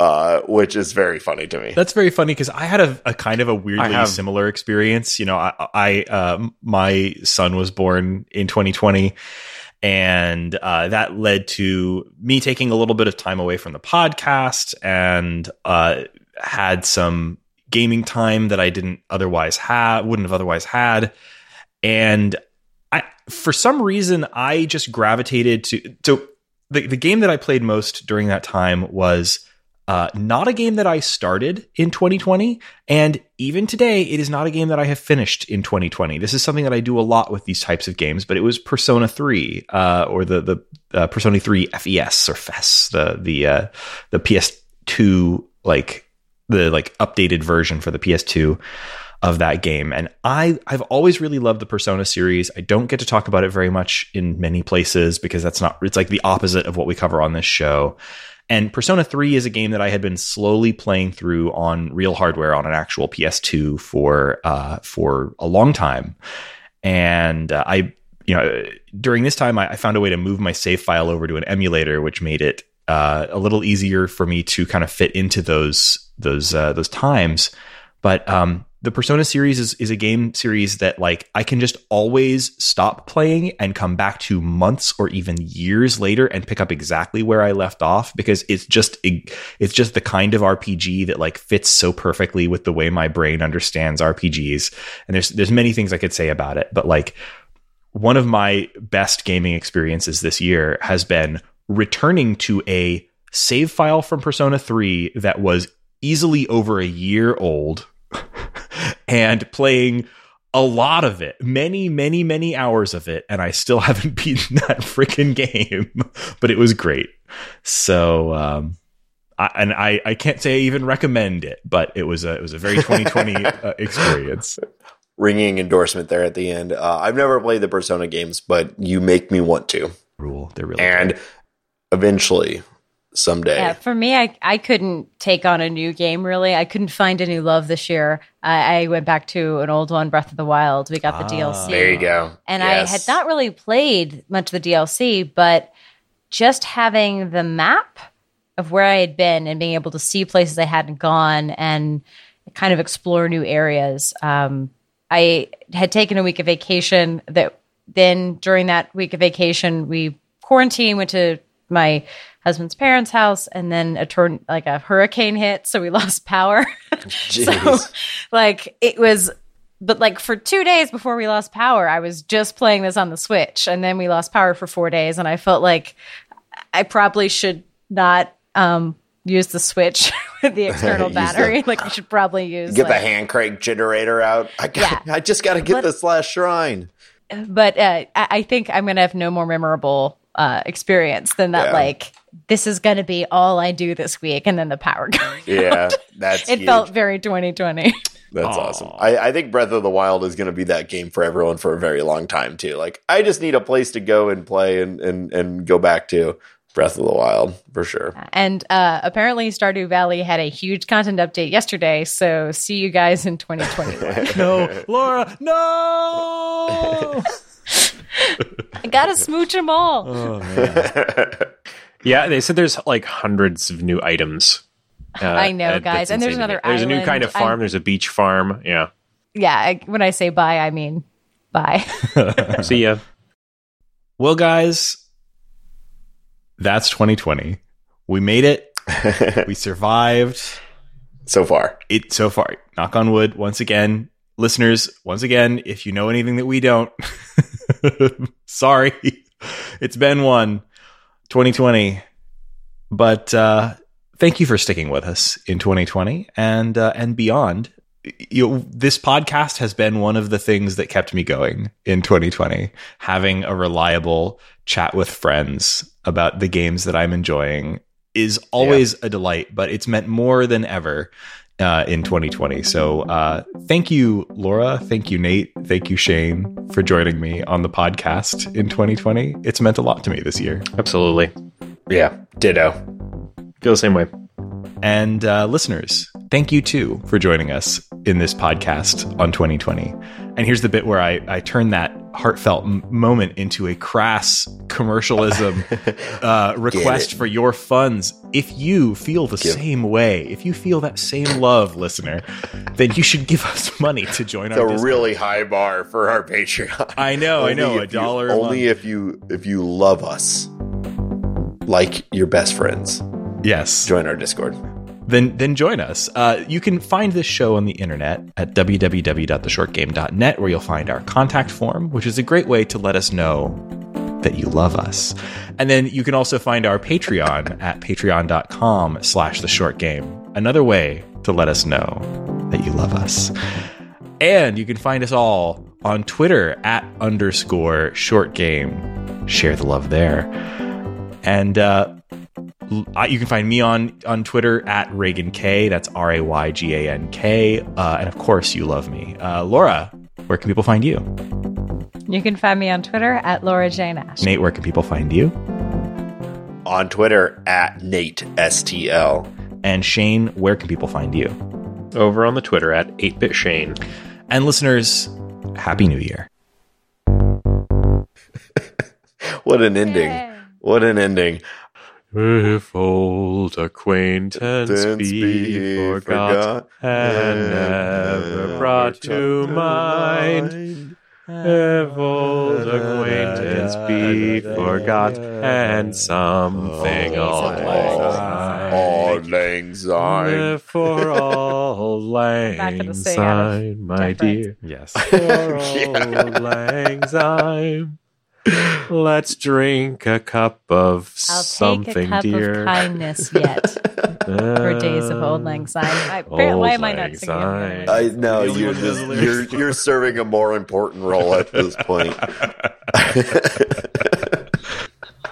uh, which is very funny to me. That's very funny because I had a, a, kind of a weirdly have, similar experience. You know, I, I uh, my son was born in 2020, and uh, that led to me taking a little bit of time away from the podcast and uh, had some gaming time that I didn't otherwise have, wouldn't have otherwise had, and I, for some reason, I just gravitated to so. The, the game that I played most during that time was uh, not a game that I started in 2020, and even today, it is not a game that I have finished in 2020. This is something that I do a lot with these types of games, but it was Persona 3, uh, or the the uh, Persona 3 FES or FES, the the uh, the PS2 like the like updated version for the PS2 of that game. And I I've always really loved the Persona series. I don't get to talk about it very much in many places because that's not it's like the opposite of what we cover on this show. And Persona 3 is a game that I had been slowly playing through on real hardware on an actual PS2 for uh, for a long time. And uh, I, you know, during this time, I, I, found a way to move my save file over to an emulator, which made it uh, a little easier for me to kind of fit into those those uh, those times. But um, the Persona series is, is a game series that like I can just always stop playing and come back to months or even years later and pick up exactly where I left off because it's just it's just the kind of RPG that like fits so perfectly with the way my brain understands RPGs. And there's there's many things I could say about it, but like one of my best gaming experiences this year has been returning to a save file from Persona 3 that was easily over a year old and playing a lot of it, many, many, many hours of it, and I still haven't beaten that freaking game. but it was great. So, um, I, and I, I can't say I even recommend it, but it was a it was a very 2020 uh, experience. Ringing endorsement there at the end. Uh, I've never played the Persona games, but you make me want to. Rule, they're really and good. eventually someday. Yeah, for me, I, I couldn't take on a new game really. I couldn't find a new love this year. I, I went back to an old one, Breath of the Wild. We got the Ah. DLC. There you go. And Yes. I had not really played much of the DLC, but just having the map of where I had been and being able to see places I hadn't gone and kind of explore new areas. Um, I had taken a week of vacation. That then during that week of vacation, we quarantined, went to my husband's parents' house, and then a turn like a hurricane hit, so we lost power. so like it was but like for two days before we lost power i was just playing this on the switch and then we lost power for four days and i felt like i probably should not um use the switch with the external battery like i should probably use Get the hand crank generator out. I got, Yeah. I just got to get But- this last shrine. but uh, I, I think i'm gonna have no more memorable uh experience than that Yeah. like this is gonna be all i do this week and then the power going Yeah, that's it huge. felt very 2020 That's awesome. I, I think Breath of the Wild is going to be that game for everyone for a very long time too. Like, I just need a place to go and play and and and go back to Breath of the Wild for sure. And uh, apparently, Stardew Valley had a huge content update yesterday. So, see you guys in 2021. no, Laura, no. I gotta smooch them all. Oh man. Yeah, they said there's like hundreds of new items. Uh, I know, guys. And there's insane to another There's a new kind of farm. I'm- There's a beach farm. Yeah. Yeah, I, when I say bye, I mean bye. See ya. well, guys, that's 2020. We made it. We survived. so far, It so far. Knock on wood. Once again, listeners. Once again, if you know anything that we don't, sorry. It's been one 2020, but uh, thank you for sticking with us in 2020 and uh, and beyond. You know, this podcast has been one of the things that kept me going in 2020. Having a reliable chat with friends about the games that I'm enjoying is always a delight, but it's meant more than ever uh, in 2020. So uh, thank you, Laura. Thank you, Nate. Thank you, Shane, for joining me on the podcast in 2020. It's meant a lot to me this year. Absolutely. yeah, ditto. Feel the same way. And uh, listeners, thank you too for joining us in this podcast on 2020. And here's the bit where I, I turn that heartfelt m- moment into a crass commercialism uh, request for your funds. If you feel the Give- same way, if you feel that same love, listener, then you should give us money to join It's our a Discord. really high bar for our Patreon. I know, I know, Only a you- dollar a only if you if you love us like your best friends. Yes. Join our Discord. Then then join us. Uh, you can find this show on the internet at www.theshortgame.net, where you'll find our contact form, which is a great way to let us know that you love us. And then you can also find our Patreon at patreon.com slash the short game. Another way to let us know that you love us. And you can find us all on Twitter at underscore short game. Share the love there. And uh, uh, you can find me on on Twitter at Raygan K. That's R A Y G A N K. Uh, and of course, you love me, uh, Laura. Where can people find you? You can find me on Twitter at Laura Jane Ash. Nate, where can people find you? On Twitter at Nate STL. And Shane, where can people find you? Over on the Twitter at 8bit Shane. And listeners, Happy New Year. What an ending. Yay. What an ending. If old acquaintance Dance be forgot and never brought to mind. If old acquaintance be forgot and something Auld Lang All lang syne. For all lang sing out of syne, my dear. Yes. For old lang syne. Let's drink a cup of I'll something, take a cup dear. of kindness yet for days of old lang syne. I, apparently, why am I not Auld singing? Lang? I know you're one who knows just, you're you're serving a more important role at this point.